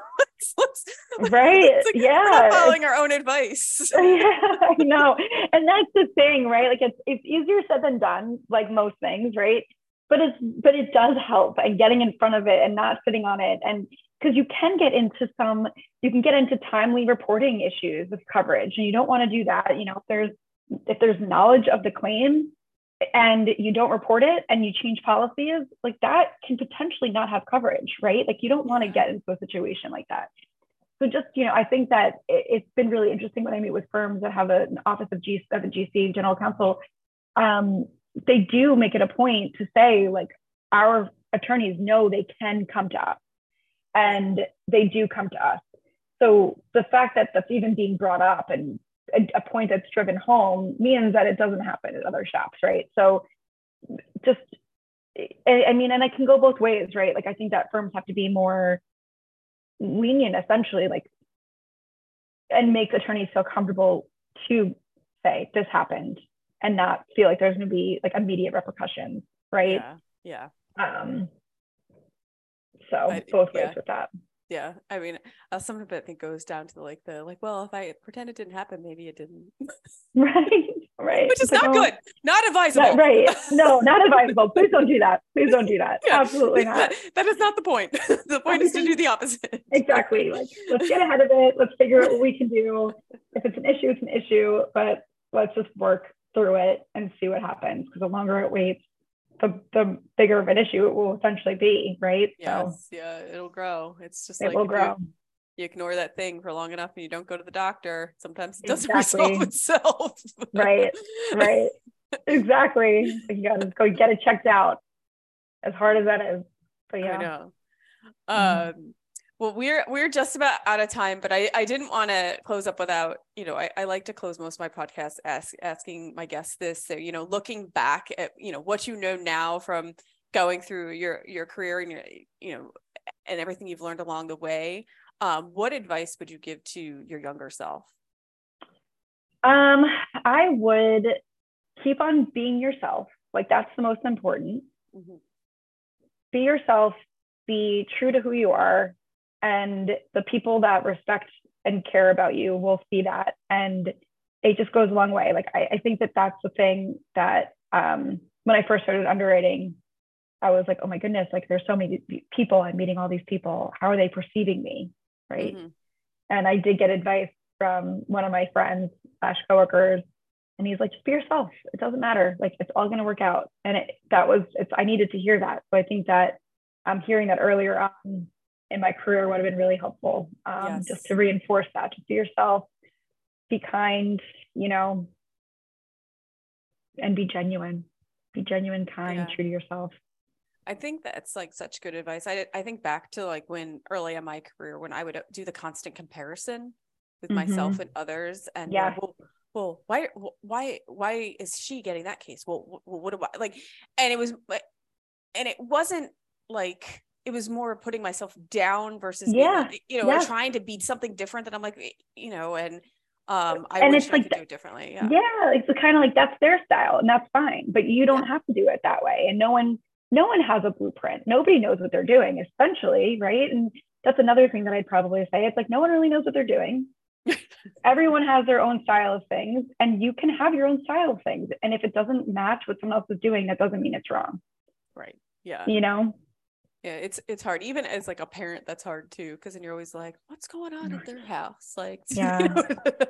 C: [LAUGHS]
A: like, right like, yeah we're
C: following our own advice
A: yeah i know and that's the thing right like it's it's easier said than done like most things right but it's but it does help and getting in front of it and not sitting on it. And because you can get into some you can get into timely reporting issues with coverage and you don't want to do that you know if there's if there's knowledge of the claim and you don't report it and you change policies like that can potentially not have coverage right? Like you don't want to get into a situation like that. So just you know i think that it, has been really interesting when i meet with firms that have an office of, G, of a gc general counsel um, they do make it a point to say like our attorneys know they can come to us and they do come to us. So the fact that that's even being brought up and a, point that's driven home means that it doesn't happen at other shops right? So just I mean, and I can go both ways, right? Like, I think that firms have to be more lenient, essentially, like, and make attorneys feel comfortable to say this happened and not feel like there's going to be like immediate repercussions, right?
C: Yeah.
A: Yeah. Um, so I, both ways
C: yeah.
A: with that.
C: Yeah. I mean, uh, some of it I think goes down to like the like, well, if I pretend it didn't happen, maybe it didn't. [LAUGHS]
A: right. Right.
C: Which is not good. Not advisable.
A: Not, right. No, [LAUGHS] not advisable. Please don't do that. Please don't do that. [LAUGHS] Yeah. Absolutely not.
C: That, that is not the point. the point is to do the opposite.
A: exactly. Like let's get ahead of it. Let's figure out what we can do. If it's an issue, it's an issue, but let's just work through it and see what happens. Because the longer it waits, the the bigger of an issue it will essentially be, right?
C: Yes, so, yeah, it'll grow. It's just
A: it
C: like
A: will grow.
C: You, you, ignore that thing for long enough and you don't go to the doctor. Sometimes it doesn't [LAUGHS] resolve itself. [LAUGHS]
A: right, right, exactly. You gotta go get it checked out. As hard as that is, but yeah.
C: I know. Mm-hmm. Um, well, we're we're just about out of time, but I, I didn't want to close up without, you know, I, I like to close most of my podcasts ask, asking my guests this. So, you know, looking back at, you know, what you know now from going through your your career and your, you know, and everything you've learned along the way, um, what advice would you give to your younger self?
A: Um, I would keep on being yourself. Like that's the most important. Mm-hmm. Be yourself, be true to who you are and the people that respect and care about you will see that and it just goes a long way like i, I think that that's the thing that um, when i first started underwriting I was like, oh my goodness, like there's so many people. I'm meeting all these people. How are they perceiving me? Right. Mm-hmm. And I did get advice from one of my friends slash coworkers. And he's like, just be yourself. It doesn't matter. Like it's all going to work out. And it, that was, it's, I needed to hear that. So I think that I'm um, hearing that earlier on in my career would have been really helpful. Um, yes. Just to reinforce that, just be yourself, be kind, you know, and be genuine, be genuine, kind, yeah. true to yourself.
C: I think that's like such good advice. I I think back to like when early in my career when I would do the constant comparison with mm-hmm. myself and others, and yeah, well, well, why why why is she getting that case? Well, what, what do I like? And it was, and it wasn't like it was more putting myself down versus
A: yeah,
C: being, you know,
A: yeah.
C: trying to be something different. That I'm like, you know, and um, I and it's I like do it differently. Yeah,
A: yeah, it's kind of like that's their style, and that's fine. But you don't yeah. have to do it that way, and no one no one has a blueprint. Nobody knows what they're doing, essentially, right? And that's another thing that I'd probably say. It's like no one really knows what they're doing. [LAUGHS] Everyone has their own style of things, and you can have your own style of things. And if it doesn't match what someone else is doing, that doesn't mean it's wrong.
C: Right. Yeah.
A: You know?
C: Yeah, it's it's hard. Even as like a parent, that's hard too, because then you're always like, "What's going on at their house?" Like, [LAUGHS]
A: yeah. You know, [LAUGHS]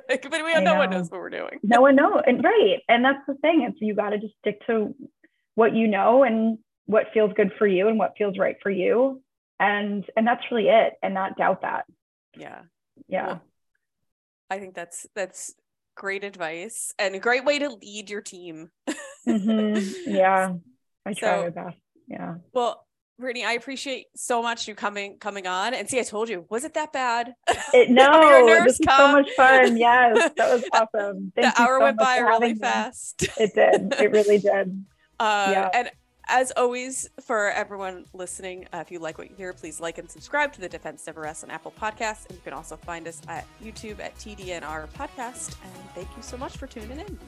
C: like, but we have no know. one knows what we're doing.
A: No one knows, and right, and that's the thing. It's you got to just stick to what you know and what feels good for you and what feels right for you and and that's really it and not doubt that
C: yeah
A: yeah well,
C: i think that's that's great advice and a great way to lead your team [LAUGHS]
A: mm-hmm. yeah i try so, my best yeah
C: well Brittany, I appreciate so much you coming coming on. And see, I told you, was it that bad? [LAUGHS]
A: It, no, this was so much fun. Yes, [LAUGHS] that was awesome.
C: Thank the hour so went by really fast.
A: It did. It [LAUGHS] really did.
C: Uh, yeah. And as always, for everyone listening, uh, if you like what you hear, please like and subscribe to the Defense Never Rests on Apple Podcasts. And you can also find us at YouTube at TDNR Podcast. And thank you so much for tuning in.